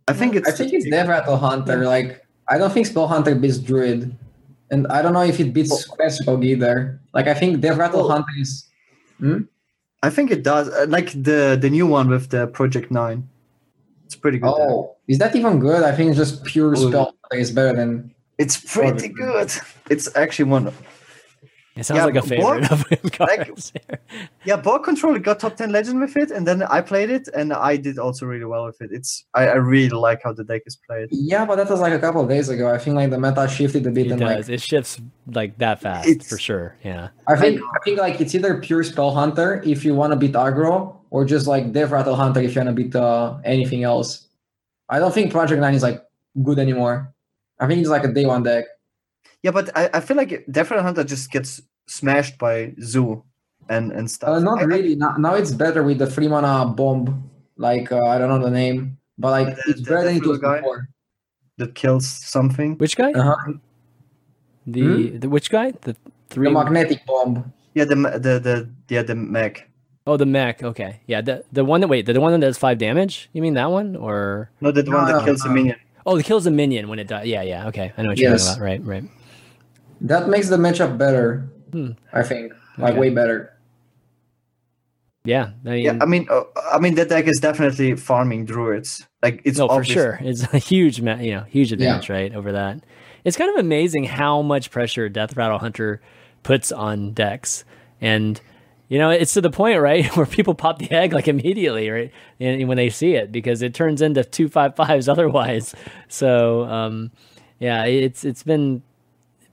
I think it's I think it's Death Rattle Hunter. Like I don't think Spell Hunter beats Druid, and I don't know if it beats Quest Rogue either. Like I think Death Rattle Oh. Hunter is. Hmm? I think it does. Uh, Like the the new one with the Project Nine. It's pretty good. Oh, is that even good? I think it's just pure Oh. Spell Hunter is better than. It's pretty good. It's actually one. It sounds Yeah, like a but- favorite of him like- Yeah, ball control got top ten legend with it, and then I played it, and I did also really well with it. It's I, I really like how the deck is played. Yeah, but that was like a couple of days ago. I think like the meta shifted a bit, It and does. like It shifts like that fast It's- for sure. Yeah. I think I think like it's either pure Spell Hunter if you want to beat aggro, or just like Death Rattle Hunter if you want to beat uh, anything else. I don't think Project Nine is like good anymore. I think it's like a day one deck. Yeah, but I, I feel like Death Hunter just gets smashed by Zoo and and stuff. Uh, not I- I- really. Now, now it's better with the three mana bomb. Like uh, I don't know the name, but like The- it's the- better than it was guy? before. that kills something. Which guy? Uh-huh. The the which guy? The three. The magnetic bomb. Yeah, the the the yeah the mech. oh, the mech. Okay. Yeah. The the one that wait. The, the one that does five damage. You mean that one or? No, the No, one that no, kills a no. minion. Oh, it kills a minion when it dies. Yeah. Yeah. Okay. I know what you're Yes. talking about. Right. Right. That makes the matchup better. Hmm. I think like Okay. way better. Yeah. I mean, Yeah, I mean, uh, I mean that deck is definitely farming druids. Like it's no, for sure. It's a huge, ma- you know, huge advantage, right, over that. It's kind of amazing how much pressure Death Rattle Hunter puts on decks, and you know, it's to the point, right, where people pop the egg like immediately, right, and when they see it, because it turns into two five fives otherwise. So, um, yeah, it's it's been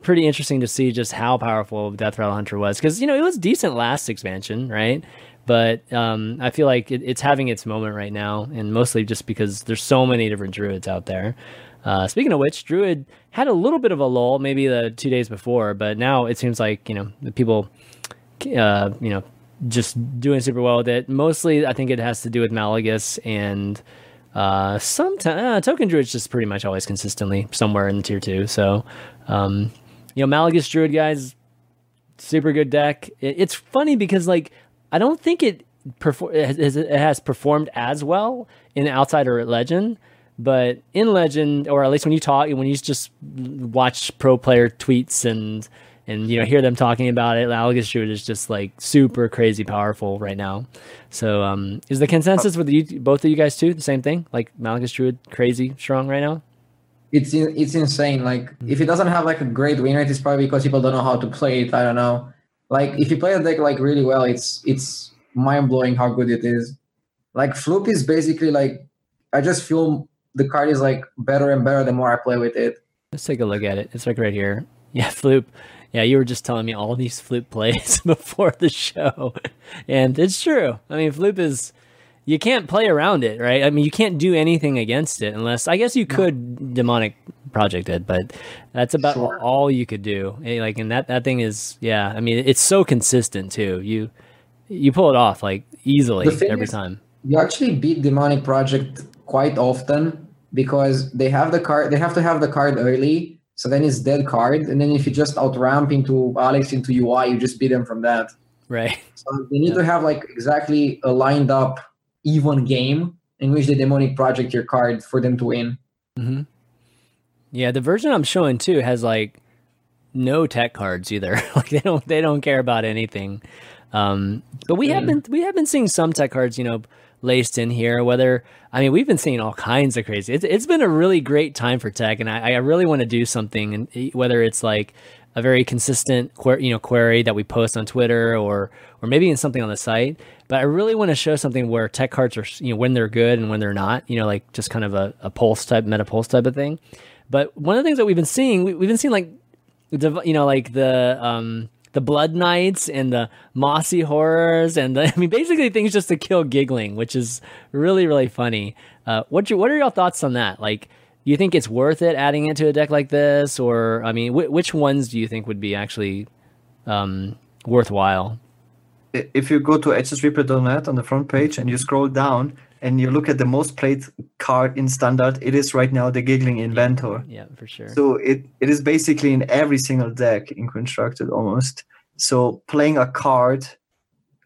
pretty interesting to see just how powerful Death Rattle Hunter was, because you know it was decent last expansion, right? but um, I feel like it, it's having its moment right now, and mostly just because there's so many different druids out there. Uh, speaking of which, druid had a little bit of a lull, maybe the two days before, but now it seems like you know the people, uh, you know, just doing super well with it. Mostly, I think it has to do with Malygos and uh, sometimes uh, token druid's just pretty much always consistently somewhere in tier two. So, um, you know, Malygos druid guys, super good deck. It, it's funny because like I don't think it perfor- it has, it has performed as well in Outside or Legend, but in Legend, or at least when you talk, when you just watch pro player tweets and and you know hear them talking about it, Malygos Druid is just like super crazy powerful right now. So um, is the consensus with you both of you guys too the same thing? Like Malygos Druid crazy strong right now? It's in, it's insane. Like if it mm-hmm. doesn't have like a great win rate, it's probably because people don't know how to play it. I don't know. Like if you play the deck like really well, it's it's mind blowing how good it is. Like Floop is basically like I just feel the card is like better and better the more I play with it. Let's take a look at it. It's like right here. Yeah, Floop. Yeah, you were just telling me all these flip plays before the show, and it's true. I mean, Floop is you can't play around it, right? I mean, you can't do anything against it unless I guess you could demonic project it, but that's about Sure. all you could do. Eh, Like, and that that thing is, yeah. I mean, it's so consistent too. You you pull it off like easily every is- time. You actually beat Demonic Project quite often because they have the card. They have to have the card early, so then it's dead card, and then if you just out ramp into Alex into UI, you just beat them from that. Right. So they need to have like exactly a lined up even game in which the Demonic Project your card for them to win. hmm Yeah, the version I'm showing too has like no tech cards either. like they don't they don't care about anything. Um, but we have been we have been seeing some tech cards, you know, laced in here. Whether I mean, we've been seeing all kinds of crazy. It's it's been a really great time for tech, and I, I really want to do something. And whether it's like a very consistent quer- you know query that we post on Twitter or or maybe in something on the site. But I really want to show something where tech cards are you know when they're good and when they're not. You know, like just kind of a, a pulse type meta pulse type of thing. But one of the things that we've been seeing, we, we've been seeing like you know, like the um the blood knights and the mossy horrors and the, I mean basically things just to kill giggling, which is really really funny. Uh, what what are your thoughts on that? Like, do you think it's worth it adding it to a deck like this, or I mean, wh- which ones do you think would be actually um, worthwhile? If you go to hsreplay.net on the front page and you scroll down and you look at the most played card in standard, it is right now the Giggling Inventor. Yeah, for sure. So it, it is basically in every single deck in constructed almost. So playing a card,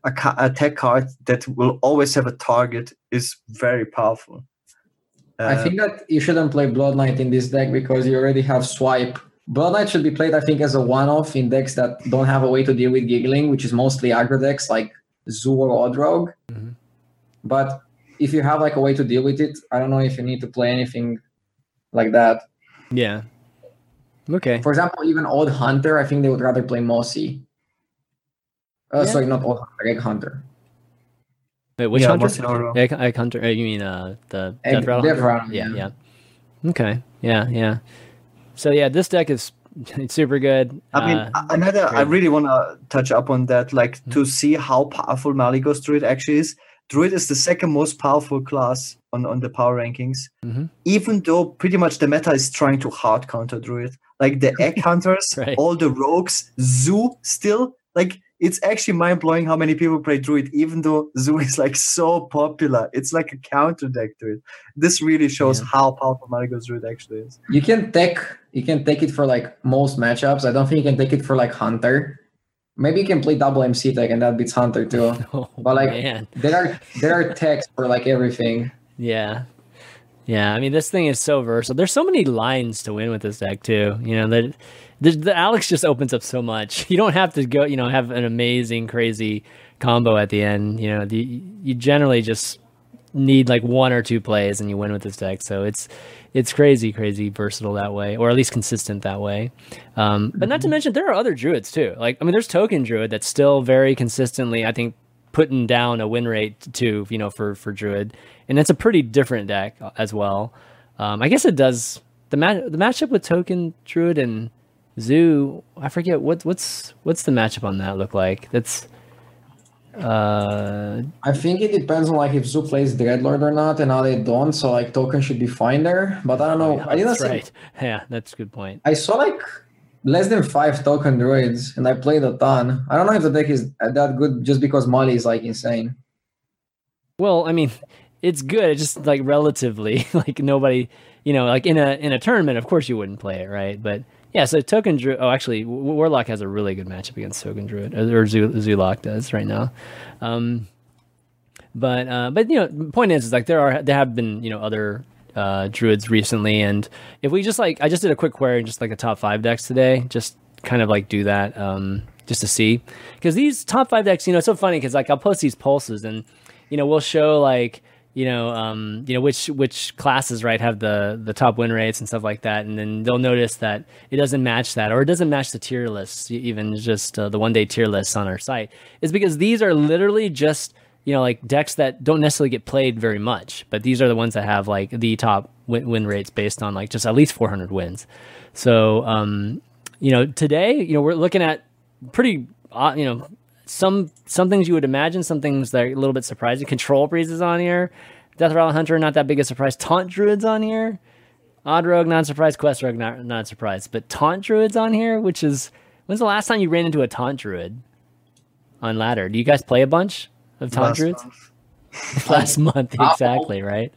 a, ca- a tech card that will always have a target is very powerful. I Uh, think that you shouldn't play Blood Knight in this deck because you already have swipe. Blood Knight should be played, I think, as a one-off in decks that don't have a way to deal with giggling, which is mostly aggro decks like Zoo or Odd Rogue. Mhm. But if you have like a way to deal with it, I don't know if you need to play anything like that. yeah. Okay. For example, even Odd Hunter, I think they would rather play Mossy. Uh, Yeah. Sorry, not Odd Hunter, Egg Hunter. Wait, which yeah, hunter? Egg, egg hunter. uh, You mean uh, the Egg- death rattle? Death? Rattle, Yeah, yeah. yeah. Okay. Yeah, yeah. So yeah, this deck is it's super good. I mean, Uh, another. I really want to touch up on that, like to see how powerful Malygos Druid actually is. Druid is the second most powerful class on, on the power rankings, Mhm. even though pretty much the meta is trying to hard counter Druid. Like the Egg Hunters, Right. all the rogues, Zoo still. Like it's actually mind blowing how many people play Druid, even though Zoo is like so popular. It's like a counter deck to it. This really shows Yeah. how powerful Malygos Druid actually is. You can take you can take it for like most matchups. I don't think you can take it for like Hunter. Maybe you can play double MC tech and that beats Hunter too. oh, But like man, there are there are techs for like everything. yeah, yeah. I mean, this thing is so versatile. There's so many lines to win with this deck too. You know that the, the Alex just opens up so much. You don't have to go. You know, have an amazing, crazy combo at the end. You know, the, you generally just need like one or two plays and you win with this deck. So it's it's crazy, crazy versatile that way, or at least consistent that way. Um, but not to mention there are other druids too. Like I mean, there's token druid that's still very consistently, I think, putting down a win rate too. You know, for for druid, and it's a pretty different deck as well. Um, I guess it does the match the matchup with token druid and zoo. I forget what what's what's the matchup on that look like. That's uh I think it depends on like if Zoo plays Dreadlord or not, and now they don't. So like token should be fine there. But I don't know. I didn't that's see. right. Yeah, that's a good point. I saw like less than five token druids, and I played a ton. I don't know if the deck is that good just because Molly is like insane. Well, I mean, it's good. It's just like relatively like nobody, you know, like in a in a tournament, of course you wouldn't play it, right? But yeah, so token druid. Oh, actually, Warlock has a really good matchup against token druid, or Zoo- Zoolock does right now. Um, but uh, but you know, point is, is like there are there have been you know other uh, druids recently, and if we just like I just did a quick query, just like a top five decks today, just kind of like do that um, just to see because these top five decks, you know, it's so funny because like I'll post these pulses and you know we'll show like you know um, you know which which classes right have the the top win rates and stuff like that, and then they'll notice that it doesn't match that or it doesn't match the tier lists, even just uh, the one day tier lists on our site, is because these are literally just you know, like decks that don't necessarily get played very much, but these are the ones that have like the top win, win rates based on like just at least 400 wins. So, um, you know, today, you know, we're looking at pretty, uh, you know, some some things you would imagine, some things that are a little bit surprising. Control Priest's on here, Death Rattle Hunter, not that big a surprise. Taunt Druids on here, Odd Rogue, not surprised. Quest Rogue, not not surprised. But Taunt Druids on here, which is when's the last time you ran into a Taunt Druid on ladder? Do you guys play a bunch of Taunt Last Druids? month. last um, month, Oh. exactly, right?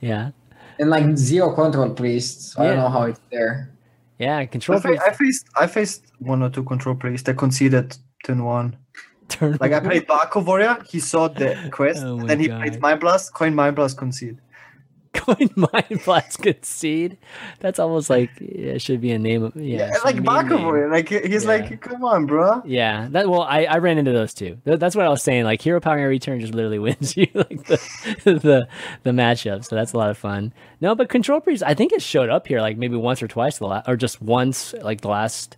Yeah, And like zero control priests. Yeah. I don't know how it's there. yeah. I, Control fa- I faced I faced one or two control players that conceded turn one. Turn Like I played Baku Warrior, he saw the oh quest, Oh my then he God. played Mind Blast, Coin Mind Blast, concede. Coin Mind Blast Concede. That's almost like it should be a name of yeah, Yeah, it's like Baku. Warrior, like he's Yeah. like, come on, bro. Yeah, that well, I, I ran into those too. Th- That's what I was saying. Like Hero Power Return just literally wins you like the the the matchup. So that's a lot of fun. No, but Control Priest, I think it showed up here like maybe once or twice the last, or just once like the last,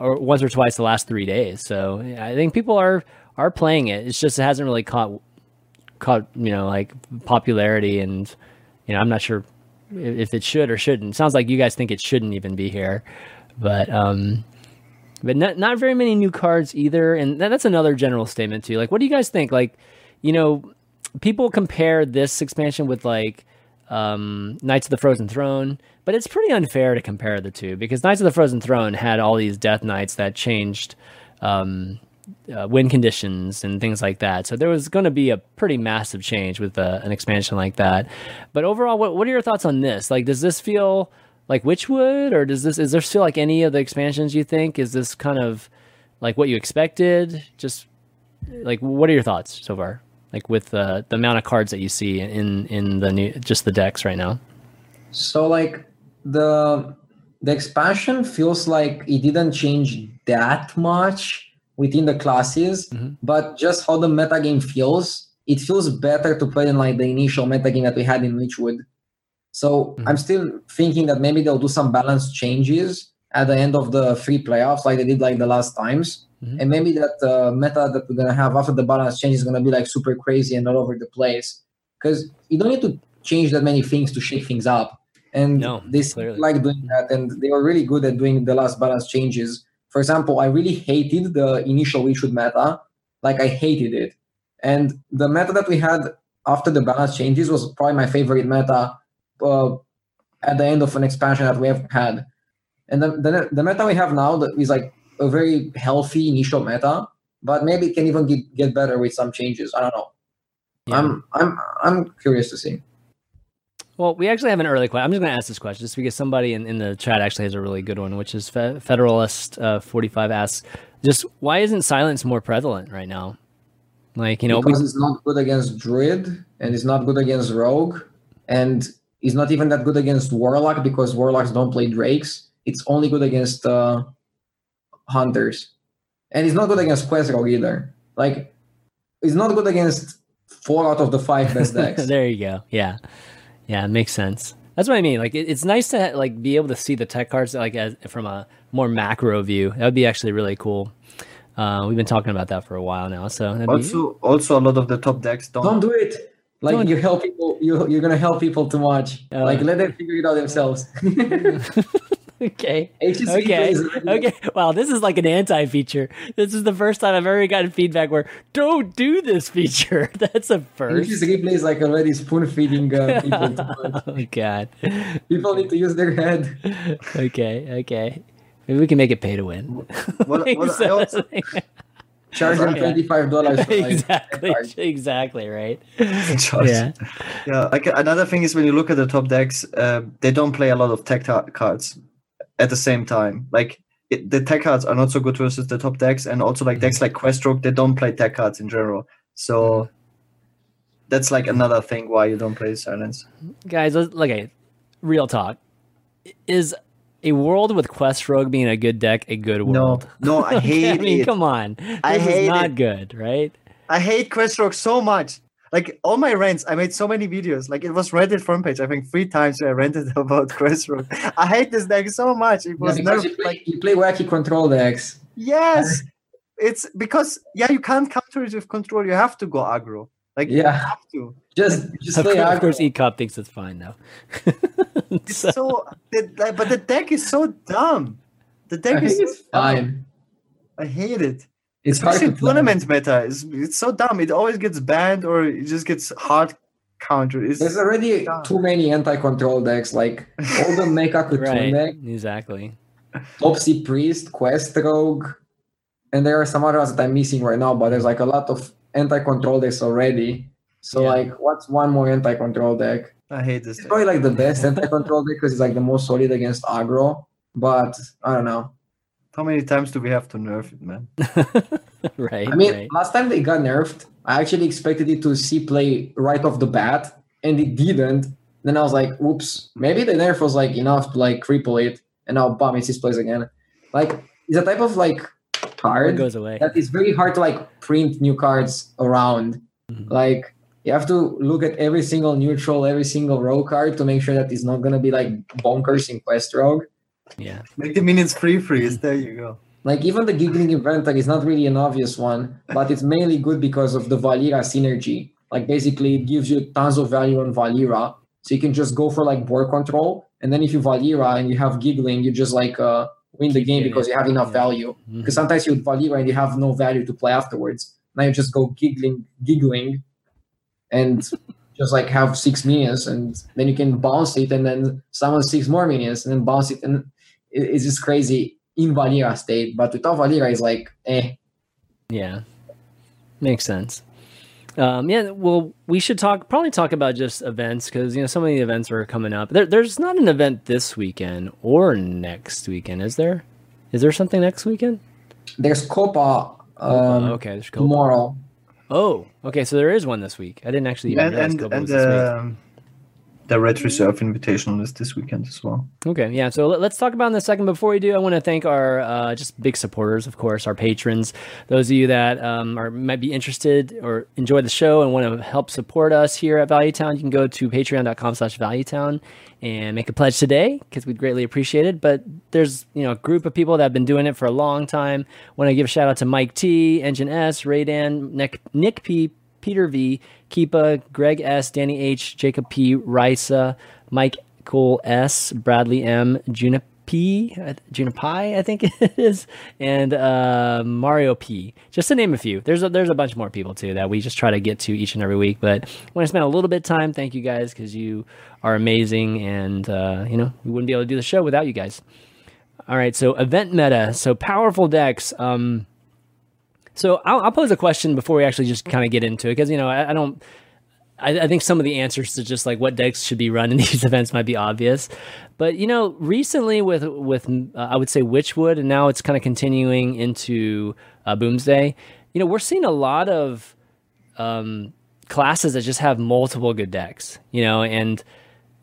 or once or twice the last three days. So yeah, I think people are are playing it. It's just it hasn't really caught caught you know like popularity, and you know I'm not sure if it should or shouldn't. sounds like you guys think it shouldn't even be here, but um but not not very many new cards either. And that, that's another general statement too. Like, what do you guys think? Like, you know, people compare this expansion with like um, Knights of the Frozen Throne, but it's pretty unfair to compare the two because Knights of the Frozen Throne had all these Death Knights that changed um, uh, win conditions and things like that. So there was going to be a pretty massive change with uh, an expansion like that. But overall, what what are your thoughts on this? Like, does this feel like Witchwood, or does this is there still like any of the expansions you think is this kind of like what you expected? Just like what are your thoughts so far? Like with uh, the amount of cards that you see in in the new just the decks right now. So like the the expansion feels like it didn't change that much within the classes, Mhm. but just how the metagame feels, it feels better to play than like the initial metagame that we had in Witchwood. So Mhm. I'm still thinking that maybe they'll do some balance changes at the end of the free playoffs, like they did like the last times. Mhm. And maybe that uh, meta that we're gonna have after the balance change is gonna be like super crazy and all over the place. Because you don't need to change that many things to shake things up. And No, they like doing that, and they were really good at doing the last balance changes. For example, I really hated the initial Witchwood meta. Like I hated it. And the meta that we had after the balance changes was probably my favorite meta uh, at the end of an expansion that we have had. And the, the, the meta we have now that is like a very healthy initial meta, but maybe it can even get, get better with some changes. I don't know. Yeah. I'm I'm I'm curious to see. Well, we actually have an early question. I'm just going to ask this question just because somebody in, in the chat actually has a really good one, which is Fe- Federalist uh, 45 asks, just why isn't silence more prevalent right now? Like, you know, we- because it's not good against druid and it's not good against rogue and it's not even that good against warlock because warlocks don't play drakes it's only good against uh, hunters and it's not good against quest rogue either like it's not good against four out of the five best decks there you go. Yeah, yeah, it makes sense. That's what I mean. Like, it, it's nice to like be able to see the tech cards like as, from a more macro view. That would be actually really cool. Uh, we've been talking about that for a while now. So that'd be- Also, also a lot of the top decks don't. don't do it like Don't- you help people you, you're gonna help people too much Uh. like let them figure it out themselves okay. HSV Okay. plays- Okay. Wow, this is like an anti-feature. This is the first time I've ever gotten feedback where don't do this feature. That's a first. HSReplay is like already spoon feeding uh, people too much. oh god. People need to use their head. Okay. Okay. Maybe we can make it pay to win. What, what I also, Charge them twenty-five dollars. exactly. Exactly. Right. Charge. Yeah. Yeah, like another thing is when you look at the top decks, uh, they don't play a lot of tech ta- cards at the same time. Like it, the tech cards are not so good versus the top decks, and also like decks mm-hmm. like Questrogue, they don't play tech cards in general. So that's like another thing why you don't play Silence. Guys, let's, okay. Real talk. Is a world with Quest Rogue being a good deck a good world? no, no, I hate I mean, it. come on. This I is hate not it. good, right? I hate Quest Rogue so much. Like all my rants, I made so many videos. Like it was Reddit front page, I think three times where I ranted about Questrogue. I hate this deck so much. It was because nerfed you play, like you play wacky control decks. Yes, it's because yeah, you can't counter it with control. You have to go aggro. Like you Yeah. have to. Just just Of play course, of course, aggro. E-Cup thinks it's fine though. It's so, the, like, but the deck is so dumb. The I deck think is it's fine. I hate it. It's hard Especially to play. tournament meta. It's, it's so dumb. It always gets banned or it just gets hard counter. It's, There's already dumb. too many anti-control decks, like all the Mecha Cartoon Right. deck, Exactly. Topsy Priest, Quest Rogue, and there are some others that I'm missing right now, but there's like a lot of anti-control decks already. So Yeah. like what's one more anti-control deck? I hate this. It's deck. probably like the best anti-control deck because it's like the most solid against aggro. But I don't know. How many times do we have to nerf it, man? right. I mean, right. last time they got nerfed, I actually expected it to see play right off the bat, and it didn't. Then I was like, "Oops, maybe the nerf was like enough to like cripple it." And now, bam, it sees plays again. Like, it's a type of like It card goes away. that is very hard to like print new cards around. Mhm. Like, you have to look at every single neutral, every single row card to make sure that it's not gonna be like bonkers in Quest Rogue. Yeah. Make the minions free freeze. There you go. Like even the giggling inventor is not really an obvious one, but it's mainly good because of the Valeera synergy. Like basically it gives you tons of value on Valeera. So you can just go for like board control. And then if you Valeera and you have giggling, you just like uh win the game because you have enough Yeah. value. Because sometimes you Valeera and you have no value to play afterwards. Now you just go giggling, giggling, and just like have six minions, and then you can bounce it, and then summon six more minions, and then bounce it, and it- it's just crazy in Valeera state. But without Valeera, it's like eh. Yeah, makes sense. Um, yeah, well, we should talk probably talk about just events because you know some of the events are coming up. There, there's not an event this weekend or next weekend, is there? Is there something next weekend? There's Copa um, oh, okay, there's Copa. tomorrow. Oh, okay, so there is one this week. I didn't actually even And realize and, Copa and was this week. The Red Reserve Invitational is this weekend as well. Okay, yeah. So let, us talk about in a second. Before we do, I want to thank our uh, just big supporters, of course, our patrons. Those of you that um, are might be interested or enjoy the show and want to help support us here at Valuetown, you can go to patreon.com/slash Valuetown and make a pledge today because we'd greatly appreciate it. But there's you know a group of people that have been doing it for a long time. Want to give a shout out to Mike T, Engine S, Raydan, Nick, Nick P. Peter V, Keepa, Greg S, Danny H, Jacob P, Risa, Mike Cole S, Bradley M, Juna P, I think it is, and uh, Mario P. Just to name a few. There's a, there's a bunch more people too that we just try to get to each and every week. But I spend a little bit of time, thank you guys because you are amazing, and uh, you know we wouldn't be able to do the show without you guys. All right, so event meta, so powerful decks. Um, so I'll, I'll pose a question before we actually just kind of get into it because you know I, I don't. I, I think some of the answers to just like what decks should be run in these events might be obvious, but you know recently with with uh, I would say Witchwood and now it's kind of continuing into uh, Boomsday. You know we're seeing a lot of um, classes that just have multiple good decks. You know and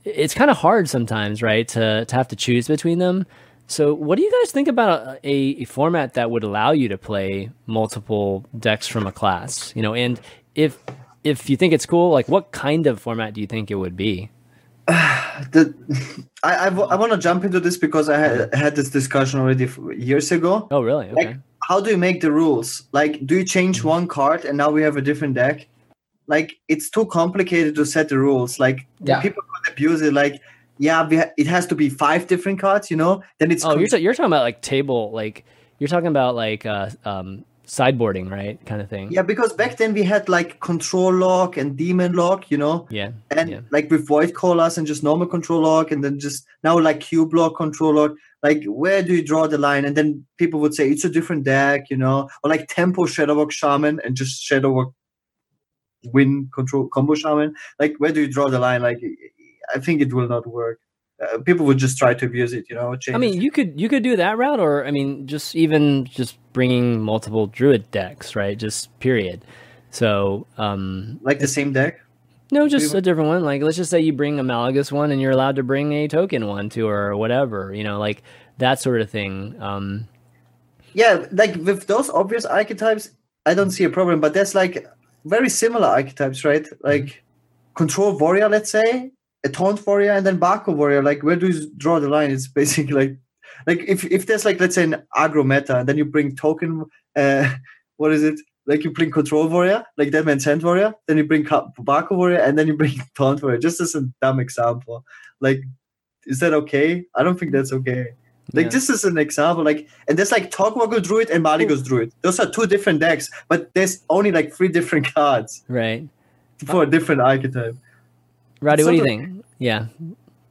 it's kind of hard sometimes, right, to to have to choose between them. So, what do you guys think about a, a format that would allow you to play multiple decks from a class? You know, and if if you think it's cool, like what kind of format do you think it would be? The, I, I, w- I want to jump into this because I had, had this discussion already f- years ago. Oh, really? Okay. Like, how do you make the rules? Like, do you change mm-hmm. one card and now we have a different deck? Like, it's too complicated to set the rules. Like, Yeah. people could abuse it. Like, yeah, we ha- it has to be five different cards, you know? Then it's oh, you're ta- you're talking about like table, like you're talking about like uh, um, sideboarding, right? Kind of thing. yeah, because back then we had like control lock and demon lock, you know? Yeah. and Yeah. like with void callers and just normal control lock and then just now like cube lock control lock like where do you draw the line and then people would say it's a different deck you know or like tempo Shudderwock shaman and just Shudderwock win control combo shaman like where do you draw the line like i think it will not work uh, people would just try to abuse it you know I mean, you could you could do that route, or I mean, just even just bringing multiple druid decks, right? Just period. So, um, like the same deck No, just a different one. Like, let's just say you bring a Malygos one, and you're allowed to bring a token one to, or whatever. You know, like that sort of thing. Um, yeah like with those obvious archetypes i don't see a problem but there's like very similar archetypes right like control warrior let's say a taunt warrior and then Baku warrior like where do you draw the line it's basically like like if, if there's like let's say an aggro meta and then you bring token uh what is it like you bring control warrior like Dead Man's Hand warrior then you bring Baku warrior and then you bring taunt warrior just as a dumb example like is that okay i don't think that's okay Like Yeah. this is an example. Like and there's like Togwaggle Druid and Malygos Druid. Those are two different decks, but there's only like three different cards Right. for a different archetype. Roddy, what do you Something- think? Yeah.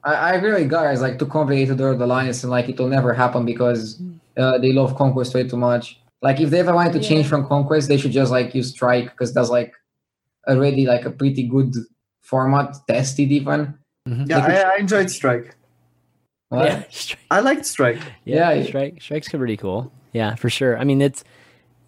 I, I agree with guys like too complicated to the alliance and like it will never happen because uh, they love conquest way too much. Like if they ever wanted to change from conquest, they should just like use strike because that's like already like a pretty good format, tested even. Mhm. Yeah, Like I, I enjoyed Strike. What? Yeah. Strike. I liked Strike. Yeah, Yeah. strike strike's pretty cool. Yeah, for sure. I mean, it's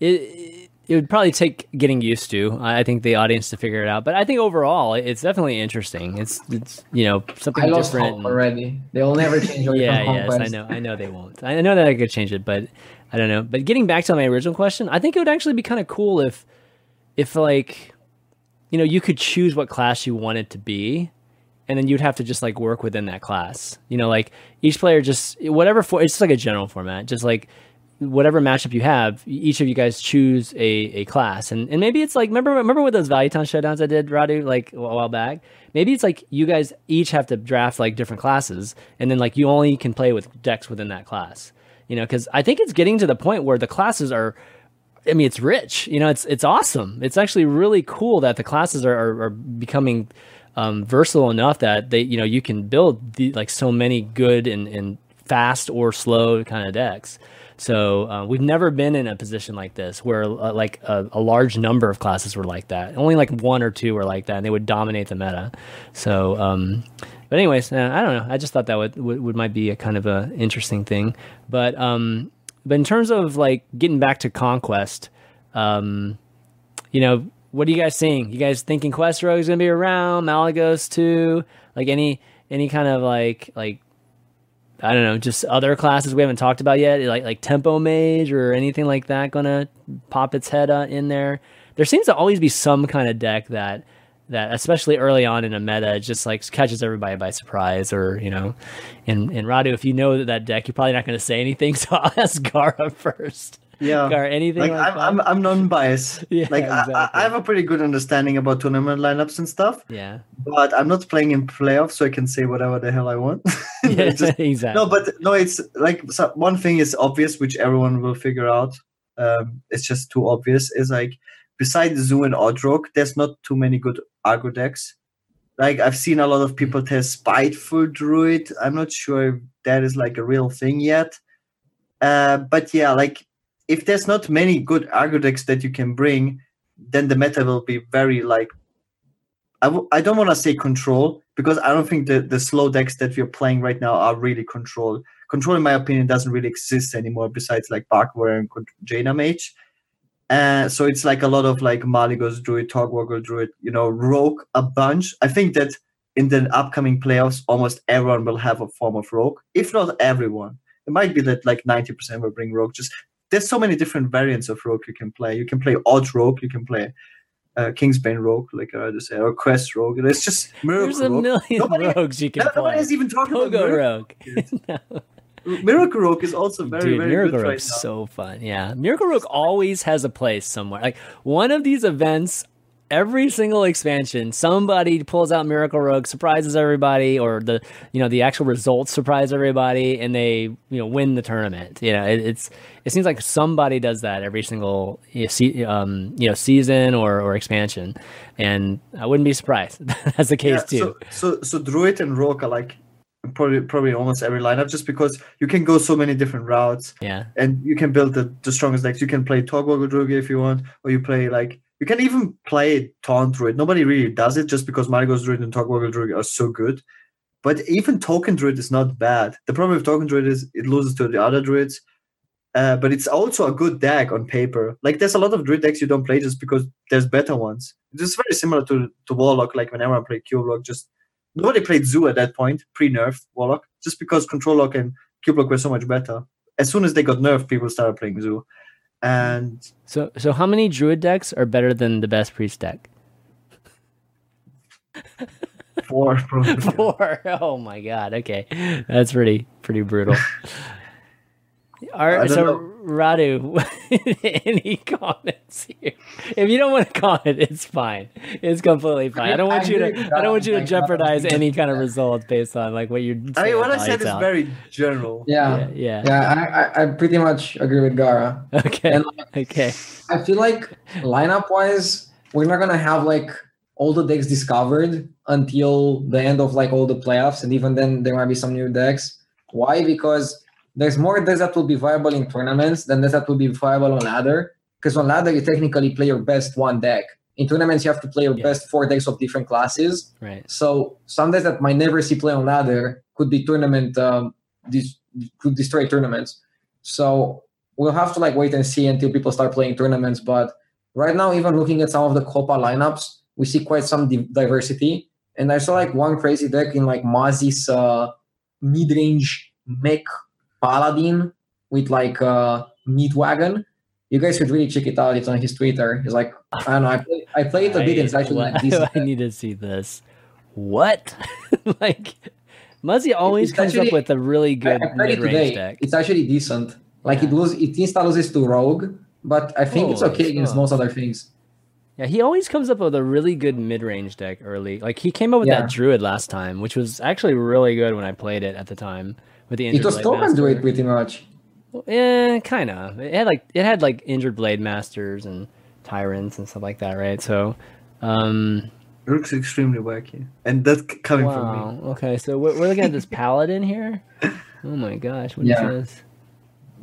it it would probably take getting used to. I think the audience to figure it out, but I think overall it's definitely interesting. It's it's you know something I lost different. hope already. They will never change yeah, yes, conquest. I know, I know they won't. I know that I could change it, but I don't know. But getting back to my original question, I think it would actually be kind of cool if if like you know you could choose what class you wanted to be and then you'd have to just like work within that class. You know, like each player just whatever for it's just like a general format, just like whatever matchup you have, each of you guys choose a, a class, and and maybe it's like remember remember with those Valuetown showdowns I did, Radu, like a while back. Maybe it's like you guys each have to draft like different classes, and then like you only can play with decks within that class. You know, because I think it's getting to the point where the classes are I mean, it's rich. You know, it's it's awesome. It's actually really cool that the classes are are, are becoming um, versatile enough that they you know you can build the, like so many good and, and fast or slow kind of decks. So uh, we've never been in a position like this where uh, like a, a large number of classes were like that. Only like one or two were like that, and they would dominate the meta. So, um, but anyways, uh, I don't know. I just thought that would, would, would might be a kind of a interesting thing. But um, but in terms of like getting back to conquest, um, you know, what are you guys seeing? You guys thinking Quest Rogue is gonna be around? Malygos too? Like any any kind of like like I don't know, just other classes we haven't talked about yet, like like Tempo Mage or anything like that, gonna pop its head uh, in there. There seems to always be some kind of deck that that, especially early on in a meta, just like catches everybody by surprise, or you know. And and Radu, if you know that, that deck, you're probably not to say anything, so I'll ask Gaara first. Yeah. or anything like, like, I'm, that? I'm I'm non-biased. Yeah, like I- I. I have a pretty good understanding about tournament lineups and stuff, yeah, but I'm not playing in playoffs, so I can say whatever the hell I want. yeah, Just- exactly. no, but no, it's like so one thing is obvious, which everyone will figure out. Um, it's just too obvious. Is like besides Zoo and Odd Rogue, there's not too many good aggro decks. Like I've seen a lot of people test Spiteful Druid. I'm not sure if that is like a real thing yet. Uh, but yeah, like if there's not many good aggro decks that you can bring, then the meta will be very like. I w- I don't want to say control because I don't think the, the slow decks that we're playing right now are really control. Control, in my opinion, doesn't really exist anymore besides like Barkware and Jaina Mage. Uh, so it's like a lot of like Malygos Druid, Togwaggle Druid, you know, Rogue a bunch. I think that in the upcoming playoffs, almost everyone will have a form of Rogue, if not everyone. It might be that like 90% will bring Rogue. Just there's so many different variants of Rogue you can play. You can play Odd Rogue, you can play uh, Kingsbane Rogue, like I just said, or Quest Rogue. There's just Miracle There's a Rogue. million Nobody- rogues you can No- play. Nobody has even talked about Pogo Miracle. Rogue. Miracle Rogue is also very, Dude, very Miracle good right Rogue's now. so fun. Yeah, Miracle Rogue always has a place somewhere. Like one of these events, every single expansion, somebody pulls out Miracle Rogue, surprises everybody, or the you know the actual results surprise everybody, and they you know win the tournament. You know, it, it's it seems like somebody does that every single you know, se- um, you know season or or expansion, and I wouldn't be surprised. That's the case Yeah, too. So, so, so Druid and Rogue are like probably probably almost every lineup just because you can go so many different routes yeah, and you can build the, the strongest decks. You can play Togwaggle Druid if you want, or you play like you can even play Taunt Druid. Nobody really does it just because Malygos Druid and Togwaggle Druid are so good. But even Token Druid is not bad. The problem with Token Druid is it loses to the other Druids. Uh, but it's also a good deck on paper. Like there's a lot of Druid decks you don't play just because there's better ones. It's very similar to to Warlock. Like whenever I play Cube Lock, just nobody played Zoo at that point, pre-nerf Warlock, just because Control Lock and Cube Lock were so much better. As soon as they got nerfed, people started playing Zoo. And So so how many Druid decks are better than the best Priest deck? four probably. Four. Oh my god. Okay, that's pretty pretty brutal. Are, I don't so know. Radu, any comments here? If you don't want to comment, it's fine. It's completely fine. I don't want I you to. agree I don't want you to jeopardize any kind of results based on like what you're. I saying mean, what I said is Out. very general. Yeah, Yeah. yeah, yeah. I, I, I pretty much agree with Gaara. Okay. And- okay. I feel like lineup wise, we're not gonna have like all the decks discovered until the end of like all the playoffs, and even then there might be some new decks. Why? Because there's more decks that will be viable in tournaments than decks that will be viable on ladder. Because on ladder you technically play your best one deck. In tournaments you have to play your Yeah. best four decks of different classes. Right. So some decks that might never see play on ladder could be tournament um, dis- could destroy tournaments. So we'll have to like wait and see until people start playing tournaments. But right now, even looking at some of the Copa lineups, we see quite some di- diversity. And I saw like one crazy deck in like Mazi's uh, mid-range mech paladin with like uh, meat wagon. You guys should really check it out. It's on his Twitter. He's like, I don't know. I play, I play it a bit. It's actually like decent. I need to see this. What? like, Muzzy always It's comes up with a really good I played mid-range today. deck. It's actually decent. Like it Yeah. loses, it insta loses to Rogue, but I think it's Holy okay against most other things. Yeah, he always comes up with a really good mid-range deck early. Like he came up with Yeah. that Druid last time, which was actually really good when I played it at the time with the It injured was Blade token Master. druid pretty much. Yeah, kind of. It had like it had like injured blade masters and tyrants and stuff like that, right? So, um, It looks extremely wacky, and that's c- coming from me. wow. Okay, so we're, we're looking at this paladin here. Oh my gosh, what is Yeah. this?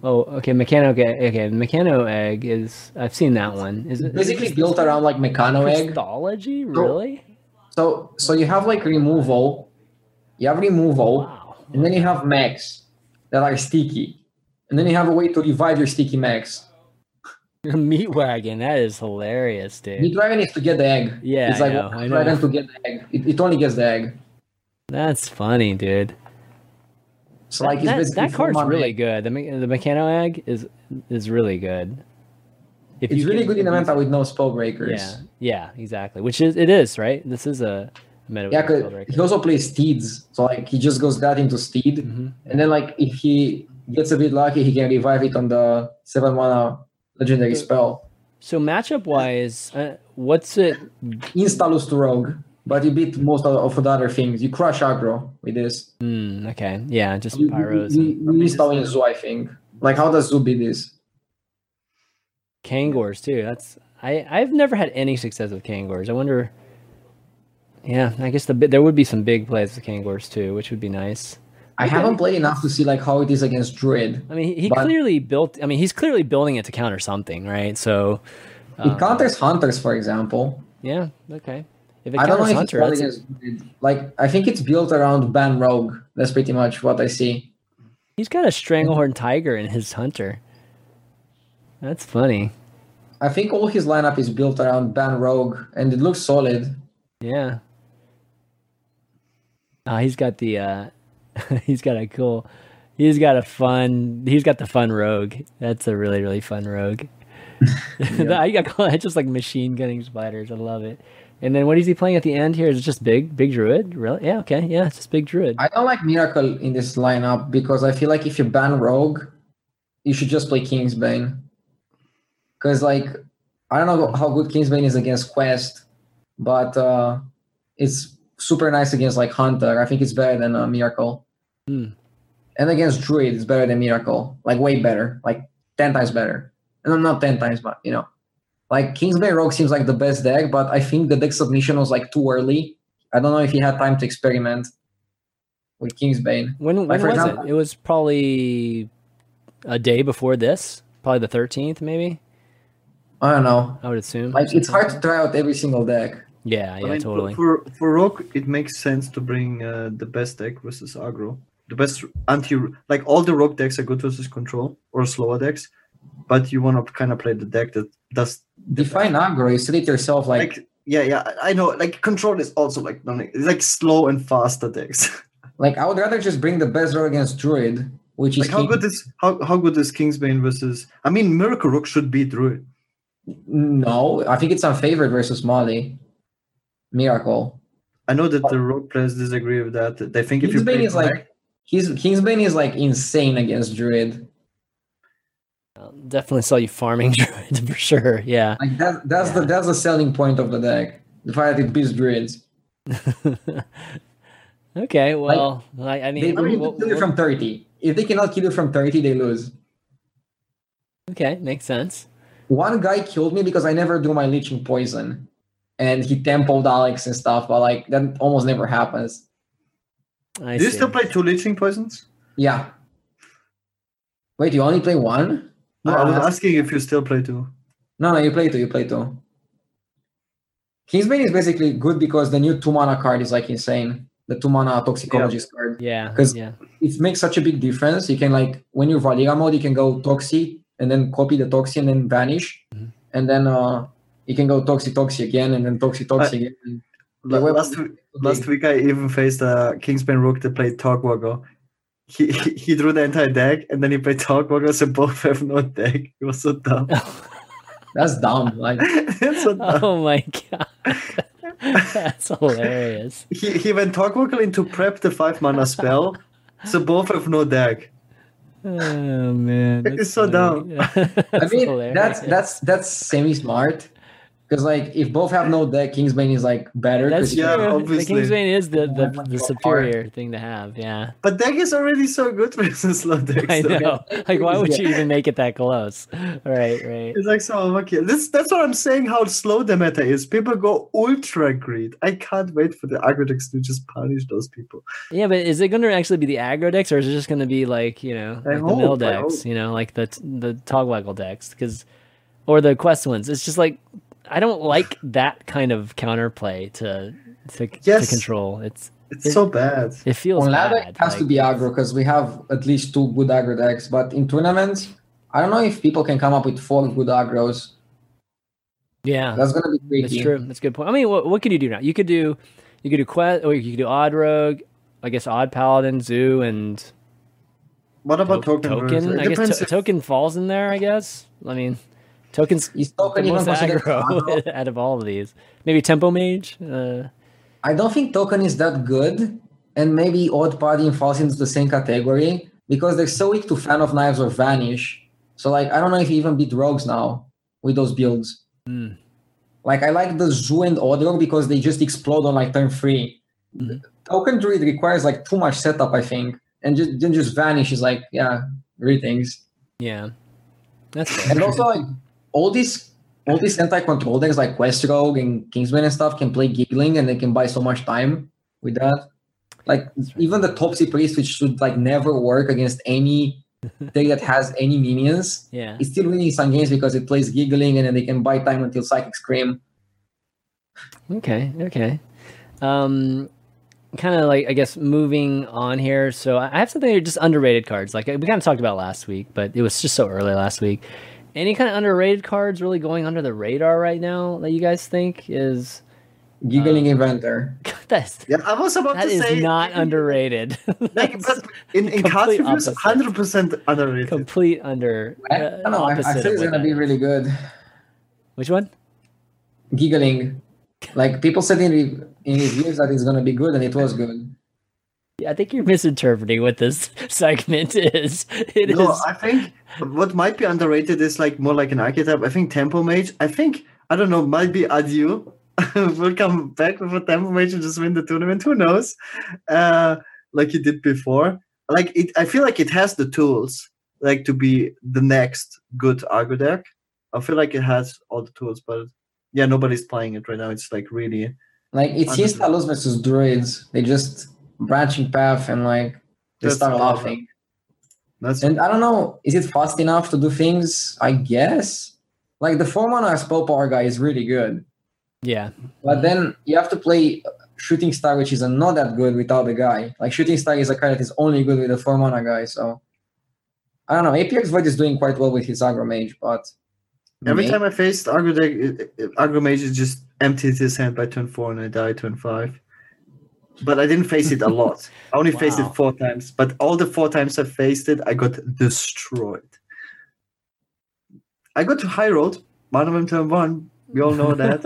Oh, okay, mechano. Okay, okay, mechano egg is. I've seen that one. Is it Basically just built around like Mechano Egg. Christology? Really? So so you have like removal, you have removal, Wow. And then you have mags that are sticky, and then you have a way to revive your sticky mechs. Meat wagon. That is hilarious, dude. Meat wagon is to get the egg. Yeah, it's I like know, one I know. to get the egg. It, it only gets the egg. That's funny, dude. So like that, it's that, that card's really egg. good. The the mechano egg is is really good. If It's really can- good in if meta with no spell breakers. Yeah, yeah, exactly. Which is it is right. This is a. Yeah, because Spellbreaker. he also plays steeds, so like he just goes that into steed, Mhm. and then like if he gets a bit lucky, he can revive it on the seven mana legendary spell. So matchup wise, uh, what's it? Insta to rogue, but you beat most of, the other things. You crush aggro with this. Hmm, okay, yeah, just You, you, pyros you, you win Zoo, I think. Like how does Zoo beat this? Kangors too. That's I I've never had any success with Kangors. I wonder. Yeah, I guess the there would be some big plays with Kangors too, which would be nice. I Okay. haven't played enough to see like how it is against Druid. I mean, he, he clearly built. I mean, he's clearly building it to counter something, right? So, It um, counters hunters, for example. yeah, okay. If it I don't know if hunter, it's against Like I think it's built around ban rogue. That's pretty much what I see. he's got a stranglehorn tiger in his hunter. That's funny. I think all his lineup is built around ban rogue, and it looks solid. Yeah. Uh, he's got the uh he's got a cool he's got a fun he's got the fun rogue. That's a really, really fun rogue. I got call it just like machine gunning spiders. I love it. And then what is he playing at the end here? Is it just big, big druid? Really? Yeah, okay. Yeah, it's just big druid. I don't like Miracle in this lineup because I feel like if you ban Rogue, you should just play Kingsbane. Because like I don't know how good Kingsbane is against Quest, but uh, it's super nice against like Hunter. I think it's better than uh, Miracle. Hmm. And against Druid, it's better than Miracle. Like way better, like ten times better. And I'm not ten times, but you know, like Kingsbane Rogue seems like the best deck, but I think the deck submission was like too early. I don't know if he had time to experiment with Kingsbane. When when Like, was example- it? It was probably a day before this. Probably the thirteenth, maybe. I don't know. I would assume. Like it's hard to try out every single deck. That. Yeah, yeah, I mean, totally. For for Rogue, it makes sense to bring uh, the best deck versus aggro. The best anti like all the Rogue decks are good versus control or slower decks, but you want to kind of play the deck that does Define aggro. You set it yourself. Like, like yeah yeah I I know like control is also like it's like slow and faster decks. like I would rather just bring the best rogue against Druid, which is like how King- good is how how good is Kingsbane versus I mean Miracle Rook should beat Druid. No, I think it's unfavored versus Molly. Miracle. I know that the Rogue players disagree with that. They think if you Kingsbane play is like Black- he's Kingsbane is like insane against Druid. I'll definitely saw you farming Druid for sure. Yeah. Like that that's the that's the selling point of the deck. The fact that it beats druids. okay. Well, I, I They mean, don't need we'll- to kill you we'll- from 30. If they cannot kill you from 30, they lose. okay, makes sense. One guy killed me because I never do my leeching poison. And he tempoed Alex and stuff, but like that almost never happens. I Do you still play two leeching poisons? Yeah. Wait, you only play one? No, Uh, I was asking if you still play two. No, no, you play two, you play two. Kingsbane is basically good because the new two mana card is like insane. The two mana toxicologist card. Yeah. 'Cause- Yeah. It makes such a big difference. You can like when you're Valeera mode, you can go Toxi and then copy the Toxi and then vanish. Mhm. And then uh you can go Toxi Toxi again and then Toxi uh, Toxi again. And La- Last, week, last week, I even faced uh, a Kingsbane Rook that played Togwaggle. He, he he drew the entire deck and then he played Togwaggle, so both have no deck. It was so dumb. That's dumb. Like it's so dumb. oh my god. That's hilarious. He, he went Togwaggle into prep the five mana spell, so both have no deck. Oh man. It's that's so funny. I mean hilarious. that's that's that's semi smart. Because like if both have no deck, Kingsbane is like better. That's you Yeah, true. can- The obviously. Kingsbane is the, the, Much the more superior thing to have. Yeah. But deck is already so good versus slow decks. I though. know. Like, why would you even make it that close? Right, right. It's like so lucky. This that's what I'm saying. How slow the meta is. People go ultra greed. I can't wait for the aggro decks to just punish those people. Yeah, but is it going to actually be the aggro decks, or is it just going to be like you know, I like the mill decks? You know, like the the Togwaggle decks, because or the quest ones. It's just like I don't like that kind of counterplay to to, to control. It's It's It- so bad. it feels on ladder bad. it has to be aggro because we have at least two good aggro decks. But in tournaments, I don't know if people can come up with four good aggros. yeah, That's gonna be tricky. That's true. That's a good point. I mean, what, what could you do now? You could do, you could do quest, or you could do odd rogue. I guess odd paladin, zoo, and What about to- token? token. I guess to- if- token falls in there. I guess. I mean, tokens Is token even most considered aggro aggro? out of all of these. Maybe tempo mage. Uh, I don't think token is that good, and maybe odd paladin falls into the same category because they're so weak to fan of knives or vanish. So like I don't know if you even beat rogues now with those builds. Hmm. Like I like the zoo and odd rogue because they just explode on like turn 3 Mhm. Token druid requires like too much setup, I think, and just then just vanish is like yeah, greetings. yeah, that's fair. And also like all these all these anti-control decks like Quest Rogue and Kingsbane and stuff can play giggling and they can buy so much time with that. Like even the Topsy Priest, which should like never work against any deck that has any minions, yeah, it's still winning some games because it plays giggling and then they can buy time until Psychic Scream. Okay, okay. Um, kind of like I guess moving on here. So I have something just underrated cards. Like we kind of talked about last week, but it was just so early last week. Any kind of underrated cards really going under the radar right now that you guys think is Giggling Inventor. that's Yeah, I was about that to is say not underrated. Like, but in in complete card reviews, hundred percent underrated. complete under. I uh, don't know. I, I think it's gonna that be really good. Which one? Giggling. Like people said in, re- in reviews that it's gonna be good and it was good. Yeah, I think you're misinterpreting what this segment is. It is. no, I think what might be underrated is like more like an archetype. I think Tempo Mage. I think I don't know. Might be Adieu. will come back with a Tempo Mage and just win the tournament. Who knows? Uh, like he did before. Like it, I feel like it has the tools like to be the next good aggro deck. I feel like it has all the tools, but yeah, nobody's playing it right now. It's like really Like it's Understood. Instalos versus Druids. They just branching path and like they That's start laughing. that's And I don't know, is it fast enough to do things? I guess. Like the four mana spell power guy is really good, yeah. but then you have to play Shooting Star, which is not that good without the guy. Like Shooting Star is a card that is only good with the four mana guy. So I don't know. Apxvoid is doing quite well with his aggro mage, but Every may- time I faced aggro deck, it- it- aggro Mage just empties his hand by turn four and I die turn five. But I didn't face it a lot. I only faced it four times. But all the four times I faced it, I got destroyed. I got to High Road, Monument turn one. We all know that.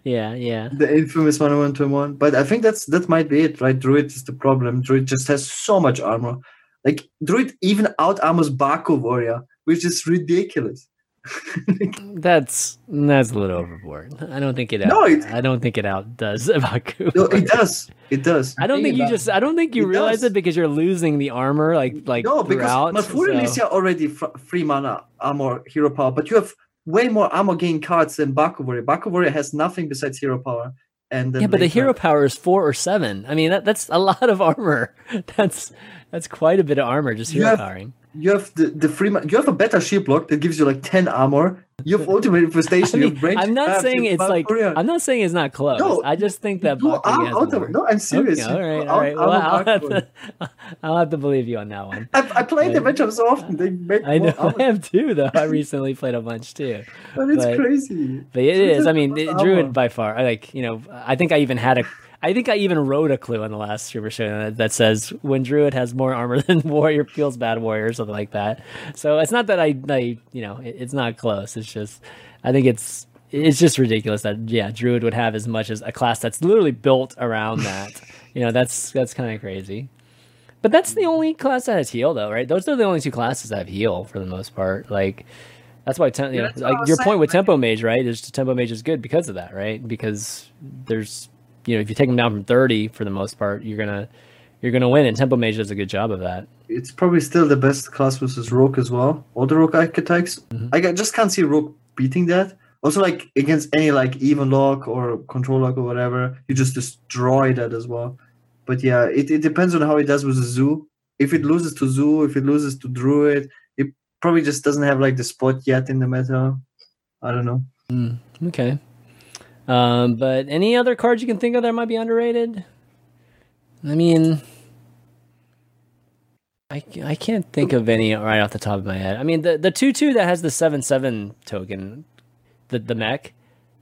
yeah, yeah. the infamous Monument turn one. But I think that's that might be it, right? Druid is the problem. Druid just has so much armor. Like Druid even out armors Baku Warrior, which is ridiculous. That's that's a little overboard. I don't think it. Out, No, it- I don't think it outdoes Baku. no, it does. It does. I don't Think think you just. I don't think you It realize does. it because you're losing the armor, like like no, because throughout. Malfurion so- is already fr- free mana armor hero power, but you have way more armor gain cards than Baku Warrior. Baku Warrior has nothing besides hero power. And then yeah, but the hero Master. power is four or seven. I mean, that, that's a lot of armor. That's that's quite a bit of armor just You hero have- powering. You have the, the free you have a better shield block that gives you like 10 armor. You have ultimate I infestation. you mean, range I'm not saying it's like. I'm not saying it's not close. No, I just think that You Baku are has out of- more. No, I'm serious. Okay, all right all right Well, I'll have, to, I'll have to believe you on that one. I, I played the Yeah. matchup so often. They make I know I have too, though. I recently played a bunch too. but it's but- crazy. But it So is. I mean, it, Druid by far. I like you know. I think I even had a. I think I even wrote a clue on the last Super show that, that says when Druid has more armor than Warrior feels bad Warrior or something like that. So it's not that I, I you know, it, it's not close. It's just I think it's it's just ridiculous that yeah, Druid would have as much as a class that's literally built around that. you know, that's that's kind of crazy. But that's the only class that has heal, though, right? Those are the only two classes that have heal for the most part. Like, that's why, you Yeah, know, that's what I like your saying, point with Tempo Mage, right? Is Tempo Mage is good because of that, right? Because there's, you know, if you take them down from thirty for the most part, you're gonna you're gonna win, and Tempo Mage does a good job of that. It's probably still the best class versus Rogue as well. All the Rogue archetypes. Mhm. I just can't see Rogue beating that. Also, like against any like even lock or control lock or whatever, you just destroy that as well. But yeah, it, it depends on how it does with the zoo. If it loses to zoo, if it loses to Druid, it probably just doesn't have like the spot yet in the meta. I don't know. Okay. Um, but any other cards you can think of that might be underrated? I mean, I, I can't think of any right off the top of my head. I mean, the the two two that has the seven seven token, the the mech.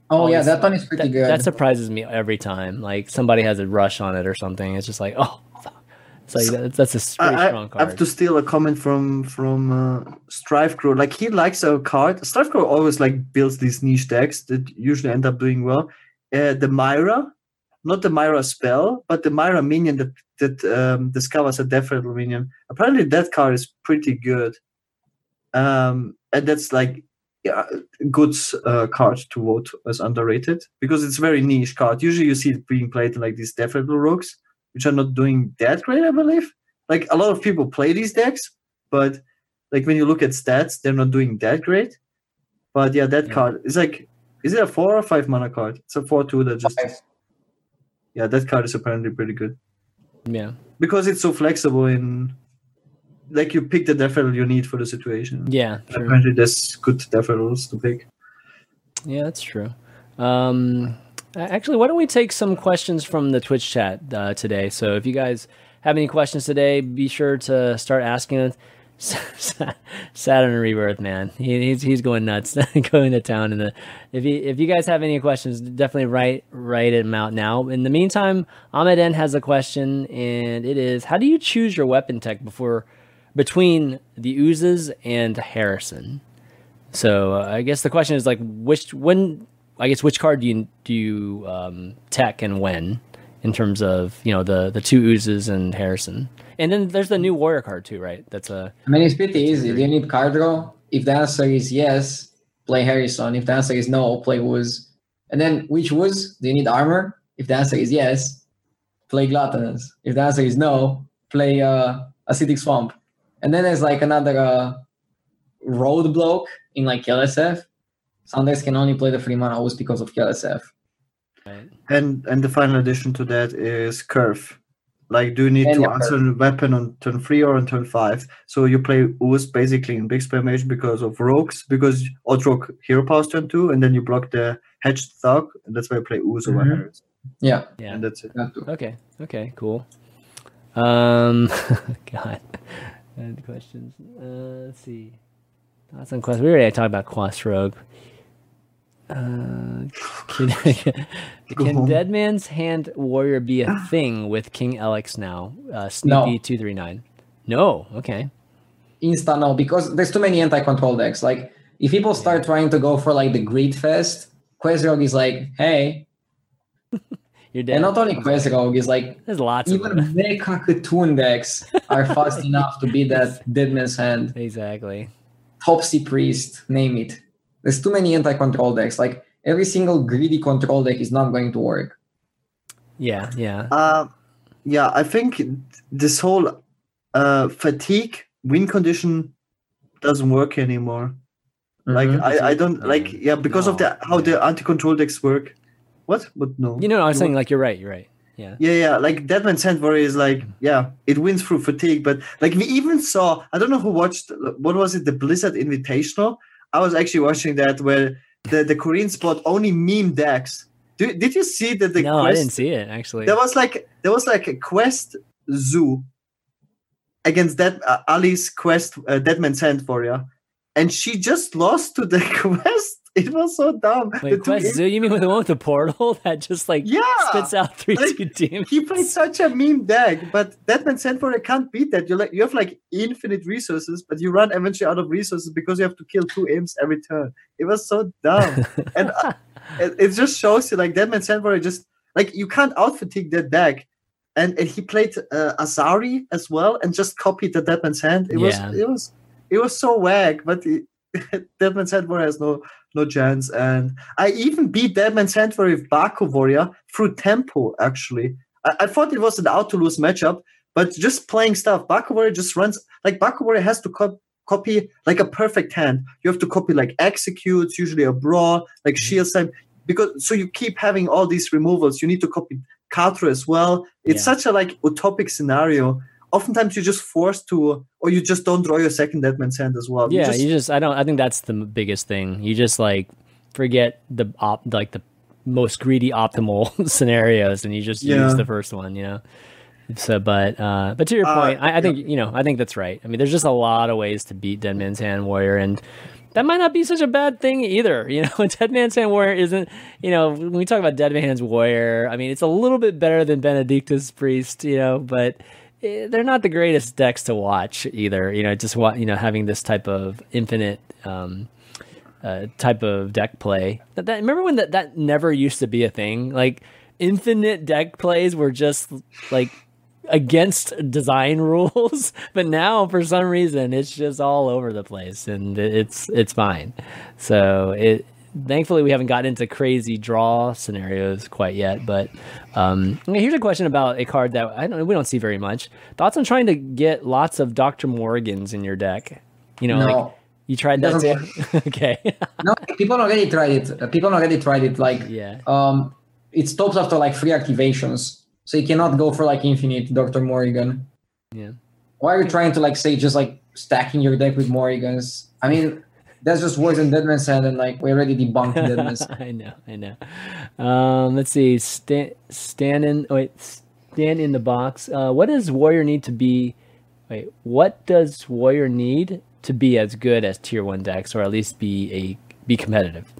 Oh yeah, that one is pretty That, good. that surprises me every time. Like somebody has a rush on it or something. It's just like, oh. It's like that's, that's a pretty I, strong I have to steal a comment from from uh, Strifecro. Like he likes our card. Strifecro always like builds these niche decks that usually end up doing well. Uh, the Myra, not the Myra spell, but the Myra minion that that um, discovers a Death Rattle minion. Apparently, that card is pretty good. Um, and that's like yeah, a good uh, card to vote as underrated because it's a very niche card. Usually, you see it being played in like these Death Rattle rogues, which are not doing that great, I believe like a lot of people play these decks, but like when you look at stats, they're not doing that great. But yeah, that Yeah. card is like, is it a four or five mana card? It's a four two that just Five. yeah, that card is apparently pretty good yeah, because it's so flexible in like you pick the death rattle you need for the situation. yeah, true. Apparently, there's good death rattles to pick. Yeah, that's true. Um, a- actually, why don't we take some questions from the Twitch chat uh, today? So if you guys have any questions today, be sure to start asking it. Saturn Rebirth, man, he, he's he's going nuts, going to town. The if you if you guys have any questions, definitely write write them out now. In the meantime, Ahmed N has a question, and it is: How do you choose your weapon tech before between the oozes and Harrison? So uh, I guess the question is like, which when I guess which card do you do you um, tech and when in terms of you know the the two oozes and Harrison, and then there's the new warrior card too, right? That's a I mean, it's pretty easy. Do you need card draw? If the answer is yes, play Harrison. If the answer is no, play Ooze. And then which Ooze? Do you need armor? If the answer is yes, play Gluttonous. If the answer is no, play uh, Acidic Swamp. And then there's like another uh, in like KLSF. Some decks can only play the free mana Wooz because of KLSF. right? And and the final addition to that is curve. Like, do you need And to yeah, answer the weapon on turn three or on turn five? So you play Ooze basically in big spell mage because of rogues, because odd rogue hero powers turn two, and then you block the hedged thug, and that's why you play Ooze over Mhm. Harris. Yeah, Yeah. And that's it. that. Okay. Okay. Cool. Um. God. I had questions. Uh, let's see. Thoughts on Quest. We already talked about Quest Rogue. Uh, can, can. Dead Man's Hand Warrior be a thing with King Alex now? Uh, No. Sneaky two three nine. No. Okay. Insta no, because there's too many anti-control decks. Like if people start trying to go for like the Greed Fest, Questrogue is like, hey, You're dead. and not only Questrogue is like There's lots of even them. Mecha Cartoon decks are fast enough to beat that Dead Man's Hand. Exactly. Topsy Priest, name it. There's too many anti-control decks. Like every single greedy control deck is not going to work. Yeah, yeah. Uh, yeah, I think this whole uh, fatigue win condition doesn't work anymore. Like Mhm. I, I don't like Yeah. yeah because of the how the anti control decks work. What? But no. You know, I was You saying like you're right. You're right. Yeah. Yeah, yeah. Like Dead Man's Hand Warrior is like, yeah, it wins through fatigue. But like we even saw, I don't know who watched. What was it? The Blizzard Invitational. I was actually watching that where the the Korean spot only meme decks. Do, did you see that the no, I didn't see it actually. There was like there was like a quest zoo against that uh, Ali's quest uh, Dead Man's Hand Warrior, and she just lost to the quest. It was so dumb. Wait, Quest Zoo? You mean with the one with the portal that just like yeah, spits out three Like, two demons? he played such a meme deck, but Dead Man's Hand Warrior can't beat that. You like you have like infinite resources, but you run eventually out of resources because you have to kill two imps every turn. It was so dumb, and uh, it, it just shows you like Dead Man's Hand Warrior just like you can't out fatigue that deck. And, and he played uh, Azari as well, and just copied the Deadman's Hand. It Yeah. was it was it was so wag, but it, Deadman's Hand has no no chance. And I even beat Deadman's Hand with Baku Warrior through tempo. Actually, I, I thought it was an out to lose matchup, but just playing stuff. Baku Warrior just runs like Baku Warrior has to cop- copy like a perfect hand. You have to copy like executes, usually a brawl, like mm-hmm. shield time, because so you keep having all these removals. You need to copy Katra as well. It's Yeah. such a like utopic scenario. Oftentimes you're just forced to, or you just don't draw your second Deadman's Hand as well. You yeah, just- you just I don't I think that's the biggest thing. You just like forget the op like the most greedy optimal scenarios and you just Yeah. use the first one, you know. So but uh but to your Uh, point, I, I think you know, I think that's right. I mean there's just a lot of ways to beat Dead Man's Hand Warrior and that might not be such a bad thing either. You know, Dead Man's Hand Warrior isn't, you know, when we talk about Dead Man's Warrior, I mean, it's a little bit better than Benedictus Priest, you know, but they're not the greatest decks to watch either. You know, just wa- you know having this type of infinite um, uh, type of deck play. That, that remember when that that never used to be a thing. Like infinite deck plays were just like against design rules, but now for some reason it's just all over the place and it's it's fine. So it thankfully we haven't gotten into crazy draw scenarios quite yet. But um, here's a question about a card that I don't we don't see very much. Thoughts on trying to get lots of Doctor Morrigans in your deck? You know, No. like you tried that too. okay. no, people already tried it. People already tried it. Like, yeah. um, it stops after like three activations, so you cannot go for like infinite Doctor Morrigan. Yeah. Why are you trying to like say just like stacking your deck with Morrigans? I mean, that's just worse than Deadman's Hand, and like we already debunked Deadman's. I know, I know. Um, let's see. Stand, stand in. Wait, stand in the box. Uh, what does Warrior need to be? Wait, what does Warrior need to be as good as Tier One decks, or at least be a be competitive?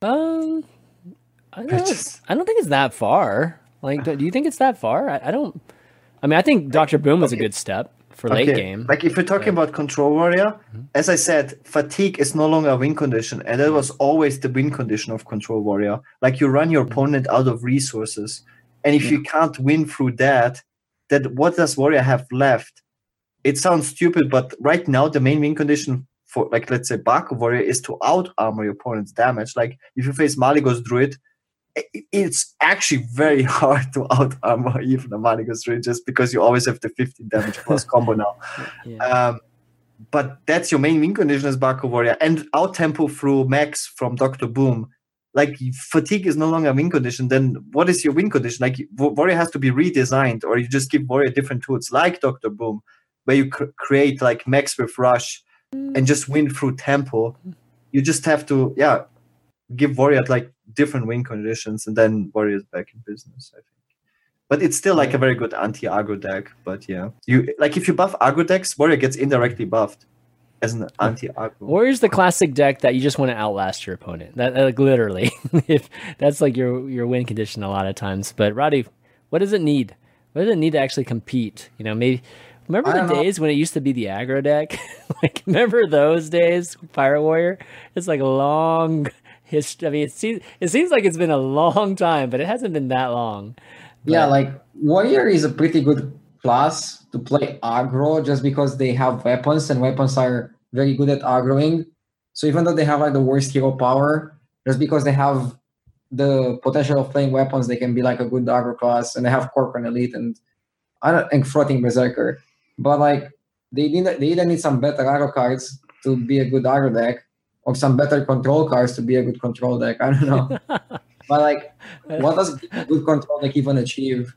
Um, I don't, I just- I don't think it's that far. Like, do do you think it's that far? I, I don't. I mean, I think Doctor Boom was a good step for late game. Like if you're talking Right. about control warrior, Mhm. as I said, fatigue is no longer a win condition, and that was always the win condition of control warrior. Like you run your opponent out of resources, and if you can't win through that, that what does warrior have left? It sounds stupid, but right now the main win condition for like let's say Baku warrior is to out armor your opponent's damage. Like if you face Malygos druid. It's actually very hard to out armor even a Malygos druid just because you always have the 15 damage plus combo now. yeah. Um, but that's your main win condition as Baku Warrior. And out tempo through Max from Dr. Boom. Like fatigue is no longer a win condition, then what is your win condition? Like Wa- Warrior has to be redesigned, or you just give Warrior different tools like Dr. Boom, where you cr- create like Max with Rush and just win through tempo. You just have to, yeah, give Warrior like different win conditions, and then Warrior's back in business, I think. But it's still like a very good anti-aggro deck. But yeah, you like if you buff aggro decks, Warrior gets indirectly buffed as an anti-aggro. Warrior's the classic deck that you just want to outlast your opponent. That like literally, if that's like your your win condition a lot of times. But Roddy, what does it need? What does it need to actually compete? You know, maybe remember the don't know. days when it used to be the aggro deck. like remember those days, Fire Warrior? It's like a long history. I mean, it seems it seems like it's been a long time, but it hasn't been that long. Yeah, uh, like Warrior is a pretty good class to play aggro just because they have weapons and weapons are very good at aggroing. So even though they have like the worst hero power, just because they have the potential of playing weapons, they can be like a good aggro class, and they have Kor'kron Elite and I don't think Frothing Berserker. But like they need they either need some better aggro cards to be a good aggro deck, or some better control cards to be a good control deck. I don't know. but like, what does a good control deck even achieve?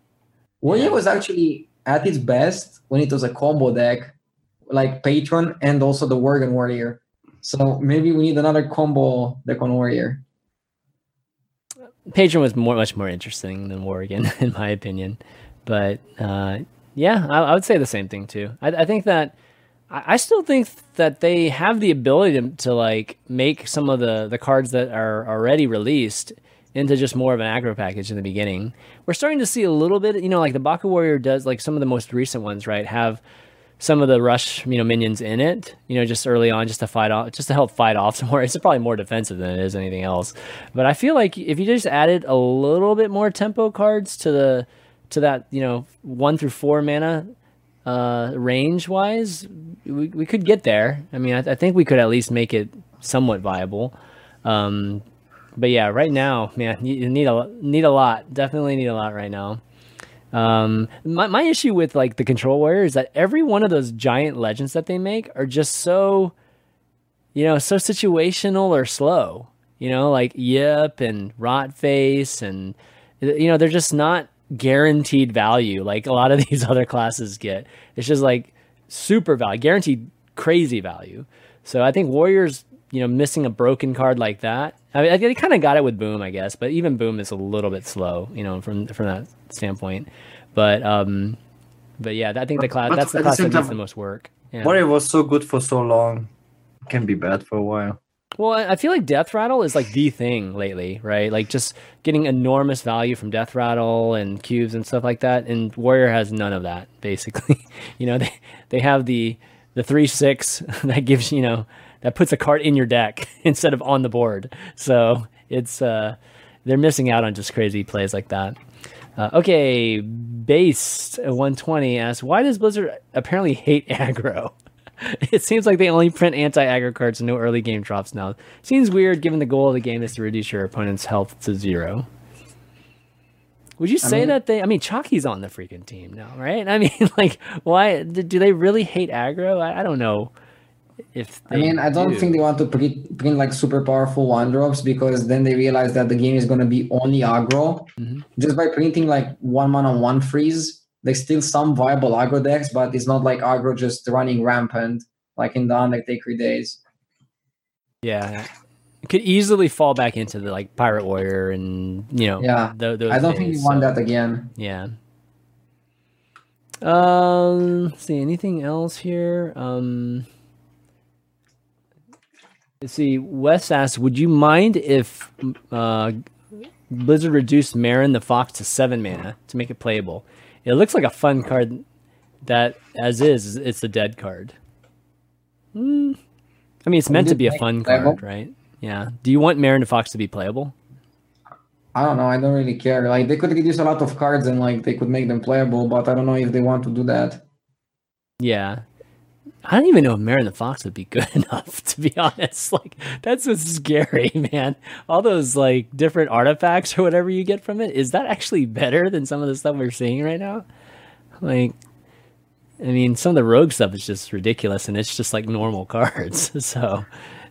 Warrior was actually at its best when it was a combo deck, like Patron and also the Worgen Warrior. So maybe we need another combo deck on Warrior. Patron was more, much more interesting than Worgen, in my opinion. But uh, yeah, I, I, would say the same thing too. I, I think that I, still think that they have the ability to, to like make some of the the cards that are already released into just more of an aggro package in the beginning. We're starting to see a little bit, you know, like the Baku Warrior does, like some of the most recent ones, right? Have some of the rush, you know, minions in it, you know, just early on, just to fight off, just to help fight off some more. It's probably more defensive than it is anything else. But I feel like if you just added a little bit more tempo cards to the to that, you know, one through four mana uh, range wise, we, we could get there. I mean, I, I think we could at least make it somewhat viable. Um, but yeah, right now, man, you need a need a lot. Definitely need a lot right now. Um, my my issue with like the control warrior is that every one of those giant legends that they make are just so, you know, so situational or slow. You know, like Yip and Rot Face, and you know, they're just not guaranteed value like a lot of these other classes get. It's just like super value, guaranteed crazy value. So I think Warriors, you know, missing a broken card like that. I mean, they kind of got it with Boom, I guess, but even Boom is a little bit slow, you know, from from that standpoint. But um, but yeah, I think the class that's the class that needs the most work. Yeah. Warrior was so good for so long, can be bad for a while. Well, I feel like Death Rattle is like the thing lately, right? Like just getting enormous value from Death Rattle and cubes and stuff like that. And Warrior has none of that, basically. you know, they they have the the three six that gives you know that puts a card in your deck instead of on the board. So it's uh they're missing out on just crazy plays like that. Uh, okay, based 120 asks, why does Blizzard apparently hate aggro? it seems like they only print anti-aggro cards and no early game drops now. Seems weird given the goal of the game is to reduce your opponent's health to zero. Would you say I mean, that they? I mean, Chalky's on the freaking team now, right? I mean, like, why do they really hate aggro? I, I don't know. If I mean, I don't do. think they want to print, print like super powerful one drops because then they realize that the game is going to be only aggro. Mm-hmm. Just by printing like one man on one freeze, there's still some viable aggro decks, but it's not like aggro just running rampant like in the Undertaker days. Yeah, it could easily fall back into the like Pirate Warrior and you know. Yeah, th- I don't days, think you want that again. Yeah. Um, let's see anything else here. Um, let's see. Wes asks, "Would you mind if uh, Blizzard reduced Marin the Fox to seven mana to make it playable?" It looks like a fun card. That as is, it's a dead card. Mm. I mean, it's meant to be a fun card, right? Yeah. Do you want Marin Fox to be playable? I don't know. I don't really care. Like they could reduce a lot of cards and like they could make them playable, but I don't know if they want to do that. Yeah. I don't even know if Marin the Fox would be good enough, to be honest. Like that's what's scary, man. All those like different artifacts or whatever you get from it, is that actually better than some of the stuff we're seeing right now? Like I mean, some of the rogue stuff is just ridiculous and it's just like normal cards. So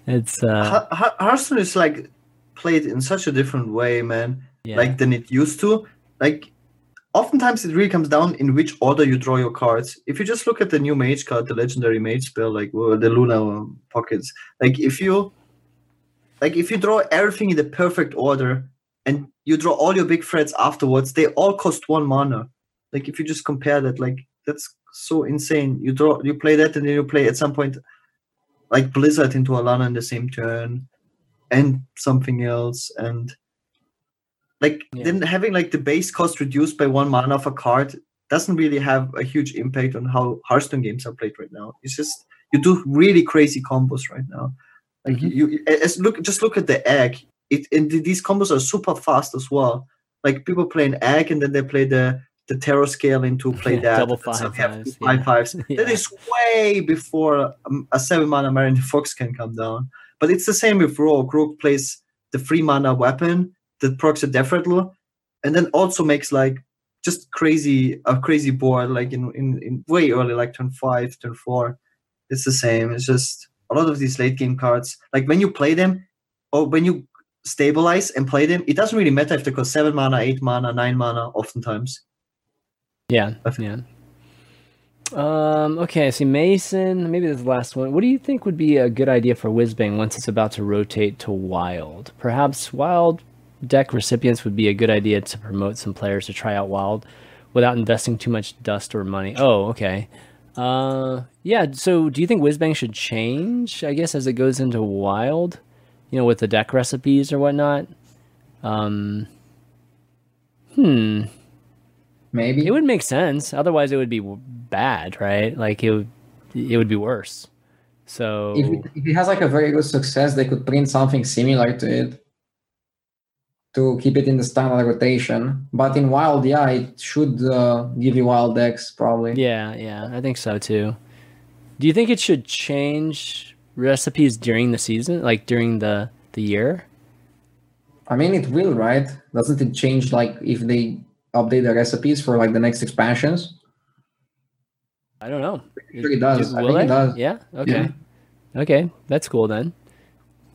it's uh Hearthstone is like played in such a different way, man. Yeah. Like than it used to. Like oftentimes it really comes down in which order you draw your cards. If you just look at the new mage card, the legendary mage spell, like well, the Luna pockets, like if you like if you draw everything in the perfect order and you draw all your big threats afterwards, they all cost one mana. Like if you just compare that, like that's so insane. You draw you play that and then you play at some point like Blizzard into Alana in the same turn and something else and like yeah. then having like the base cost reduced by one mana of a card doesn't really have a huge impact on how Hearthstone games are played right now. It's just you do really crazy combos right now. Like mm-hmm. you, you as look just look at the egg. It and these combos are super fast as well. Like people play an egg and then they play the the Terrorscale into play that. Double and so five fives, five yeah. fives. Yeah. is way before um, a seven mana Marin Fox can come down. But it's the same with Rogue. Rogue plays the three mana weapon that procs a Death Rattle, and then also makes like just crazy a crazy board like in, in in way early, like turn five, turn four. It's the same. It's just a lot of these late game cards. Like when you play them, or when you stabilize and play them, it doesn't really matter if they cost seven mana, eight mana, nine mana. Oftentimes, Yeah, yeah. Um, okay, I see Mason. Maybe this is the last one. What do you think would be a good idea for Whizbang once it's about to rotate to Wild? Perhaps Wild deck recipients would be a good idea to promote some players to try out Wild without investing too much dust or money. Oh, okay. Uh, yeah. So, do you think Whizbang should change? I guess as it goes into Wild, you know, with the deck recipes or whatnot. Um, hmm. Maybe It would make sense. Otherwise, it would be bad, right? Like it would, it would be worse. So if it, if it has like a very good success, they could print something similar to it to keep it in the standard rotation. But in wild, yeah, it should uh, give you wild decks probably. yeah, yeah, I think so too. Do you think it should change recipes during the season, like during the the year? I mean, it will, right? Doesn't it change like if they update the recipes for like the next expansions? I don't know. sure it does. I Will think it it? does. Yeah. Okay. Okay, that's cool then.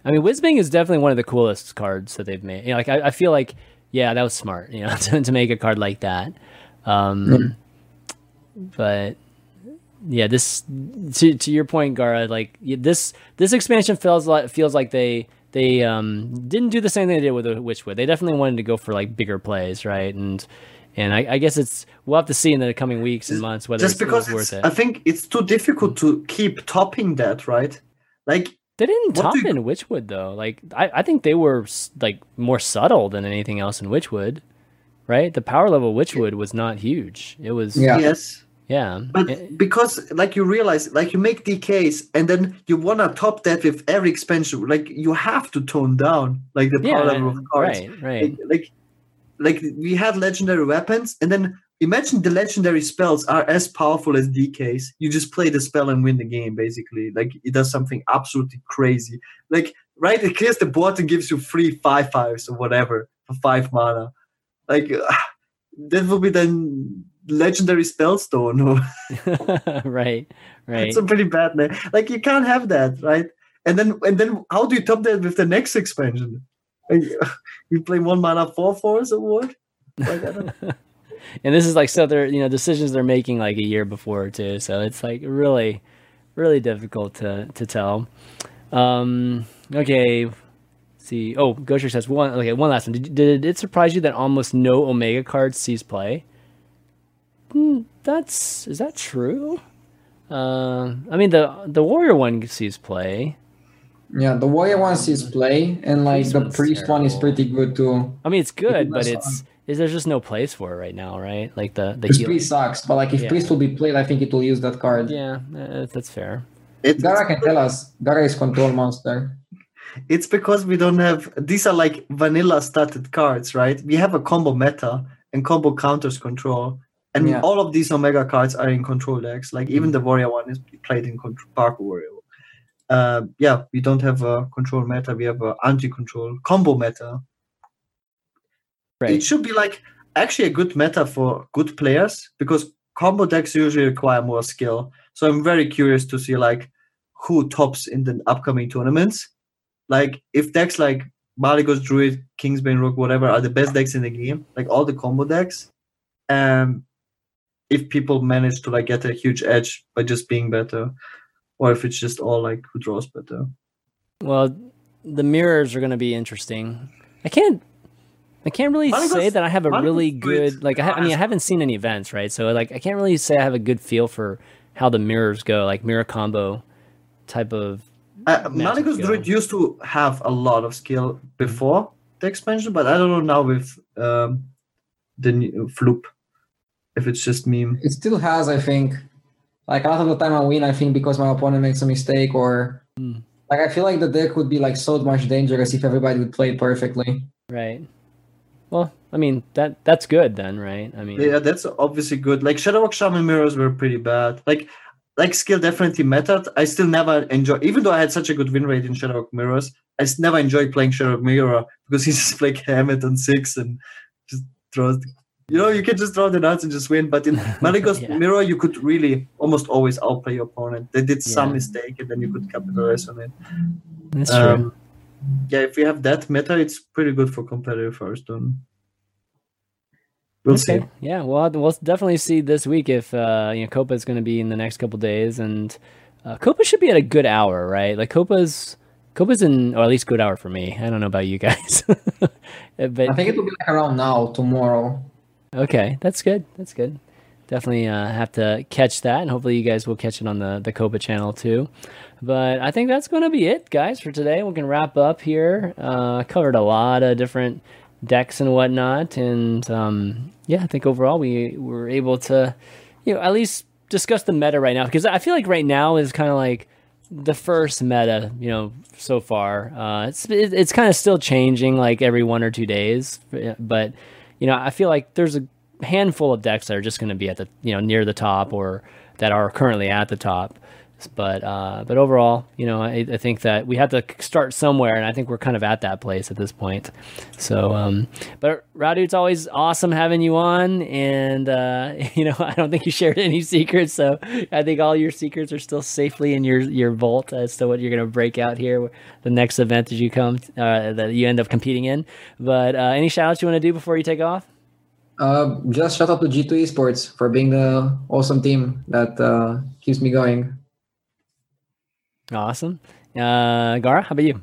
I mean, Whizbang is definitely one of the coolest cards that they've made. You know, like I, I feel like, yeah, that was smart. You know, to, to make a card like that. Um, But yeah, this to to your point, Gaara. Like this this expansion feels like feels like they they um didn't do the same thing they did with the Witchwood. They definitely wanted to go for like bigger plays, right? And and I, I guess it's we'll have to see in the coming weeks and months whether just it's, because it it's, worth I think it's too difficult to keep topping that, right? Like They didn't What top do in Witchwood though. Like I, I think they were like more subtle than anything else in Witchwood, right? The power level of Witchwood was not huge. It was Yeah. yes, yeah. but Eh, because like you realize, like you make DKs, and then you wanna top that with every expansion. Like you have to tone down like the power yeah, level of cards. right, right. Like, like like we had legendary weapons, and then imagine the legendary spells are as powerful as DKs. You just play the spell and win the game, basically. Like it does something absolutely crazy. Like right, it clears the board and gives you free five fives or whatever for five mana. Like that would be then legendary spellstone. right, right. It's a pretty bad name. Like you can't have that, right? And then and then how do you top that with the next expansion? Like, you play one mana four fours or what? Like, and this is like so they're you know decisions they're making like a year before too. So it's like really really difficult to to tell. Um okay. See. Oh gosher says one okay one last one. Did, did it surprise you that almost no omega cards sees play? Hmm, that's is that true? Uh, i mean the the warrior one sees play. Yeah, the warrior one sees play, and like Priest the one's priest one is pretty good too. i mean it's good but that's it's is there's just no place for it right now right like the the Because priest sucks, but like if Yeah. priest will be played, I think it will use that card. yeah uh, that's fair It's, Gaara can tell us. Gaara is control monster. it's because we don't have these are like vanilla started cards, right? We have a combo meta and combo counters control. And Yeah. all of these Omega cards are in control decks. Like even the Warrior one is played in control, Park Warrior. Uh, yeah, we don't have a control meta. We have an anti-control combo meta. Right It should be like actually a good meta for good players because combo decks usually require more skill. So I'm very curious to see like who tops in the upcoming tournaments. Like if decks like Malygos, Druid, Kingsbane, Rook, whatever are the best decks in the game, like all the combo decks. Um if people manage to like get a huge edge by just being better, or if it's just all like who draws better. Well, the mirrors are going to be interesting. I can't. I can't really Monaco's- say that I have a Monaco's really good like. I, ha- I mean, I haven't seen any events, right? So like, I can't really say I have a good feel for how the mirrors go, like mirror combo type of. Uh, Magic Malygos skill. Druid used to have a lot of skill before the expansion, but I don't know now with um, the new Floop if it's just meme. It still has, I think. Like a lot of the time I win, I think because my opponent makes a mistake or Hmm. like I feel like the deck would be like so much dangerous if everybody would play it perfectly. Right. Well, I mean that that's good then, right? I mean, Yeah, that's obviously good. Like Shadow Shudderwock Shaman Mirrors were pretty bad. Like like skill definitely mattered. I still never enjoy even though I had such a good win rate in Shadow Shudderwock Mirrors, I never enjoyed playing Shudderwock Mirror because he just like Hammett on six and just throws you know, you can just throw the nuts and just win. But in Malygos Yeah. Mirror, you could really almost always outplay your opponent. They did some Yeah. mistake and then you could capitalize on it. that's true. Um, Yeah, if we have that meta, it's pretty good for competitive Hearthstone. We'll Okay. see. Yeah, well, we'll definitely see this week if uh, you know Copa is going to be in the next couple days, and uh, Copa should be at a good hour, right? Like Copa's Copa's in, or at least good hour for me. I don't know about you guys, but I think it will be like around now, tomorrow. okay, that's good. That's good. Definitely uh, have to catch that, and hopefully you guys will catch it on the the Copa channel too. But I think that's going to be it, guys, for today. We can wrap up here. Uh, covered a lot of different decks and whatnot, and um, yeah, I think overall we were able to, you know, at least discuss the meta right now because I feel like right now is kind of like the first meta, you know, so far. Uh, it's it, it's kind of still changing like every one or two days, but you know, I feel like there's a handful of decks that are just going to be at the you know near the top or that are currently at the top. But uh, but overall, you know, I, I think that we have to start somewhere, and I think we're kind of at that place at this point. So, um, but Radu, it's always awesome having you on, and uh, you know, I don't think you shared any secrets, so I think all your secrets are still safely in your your vault as to what you're going to break out here, the next event that you come uh, that you end up competing in. But uh, any shout outs you want to do before you take off? Uh, just shout out to G2 Esports for being the awesome team that uh, keeps me going. Awesome. Uh, Gaara, how about you?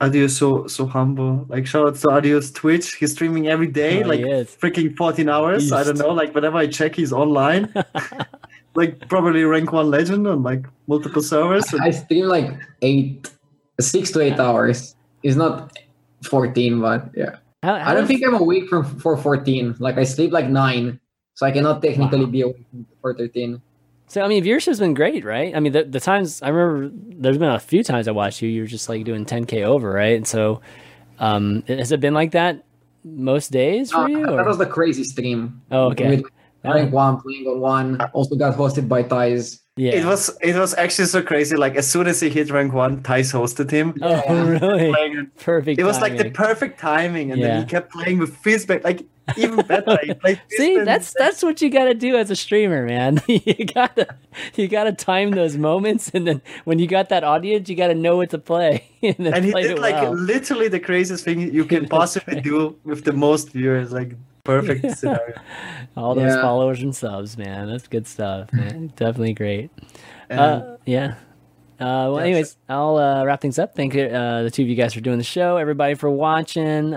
Adios so so humble. Like shout out to Adios Twitch. He's streaming every day, Oh, like he freaking 14 hours. I don't know. Like whenever I check, he's online. like probably rank one legend on like multiple servers. I stream like eight, six to eight hours. It's not 14, but yeah. How, I don't think I'm awake from for 14. Like I sleep like nine, so I cannot technically be awake for 13. So I mean, viewership's been great, right? I mean, the, the times I remember, there's been a few times I watched you. You were just like doing 10k over, right? And so, um, has it been like that most days for Uh, you? that was the crazy stream. Oh, okay. With rank one, playing on one. Also got hosted by Thijs. Yeah. It was it was actually so crazy. Like as soon as he hit rank one, Thijs hosted him. Oh, really? It. Perfect. It was like the perfect timing, and then he kept playing with Fizzbait. Like even better. See, that's that's what you got to do as a streamer, man. you gotta you gotta time those moments, and then when you got that audience, you gotta know what to play. and and he play did like well. literally the craziest thing you can possibly do with the most viewers. Like perfect scenario. all those Yeah. followers and subs, man. That's good stuff, man. Definitely great. And Uh, yeah. Uh, well, Yeah, anyways, I'll uh, wrap things up. Thank you, uh, the two of you guys for doing the show. Everybody for watching.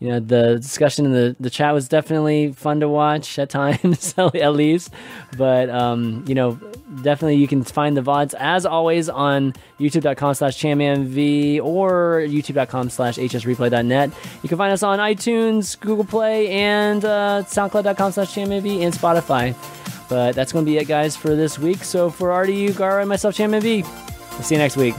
You know, the discussion in the, the chat was definitely fun to watch at times, at least. But, um, you know, definitely you can find the VODs as always on youtube.com slash chamanv or youtube.com slash hsreplay.net. You can find us on iTunes, Google Play, and uh, soundcloud.com slash and Spotify. But that's going to be it, guys, for this week. So for RDU, Gaara, and myself, Chaman we'll see you next week.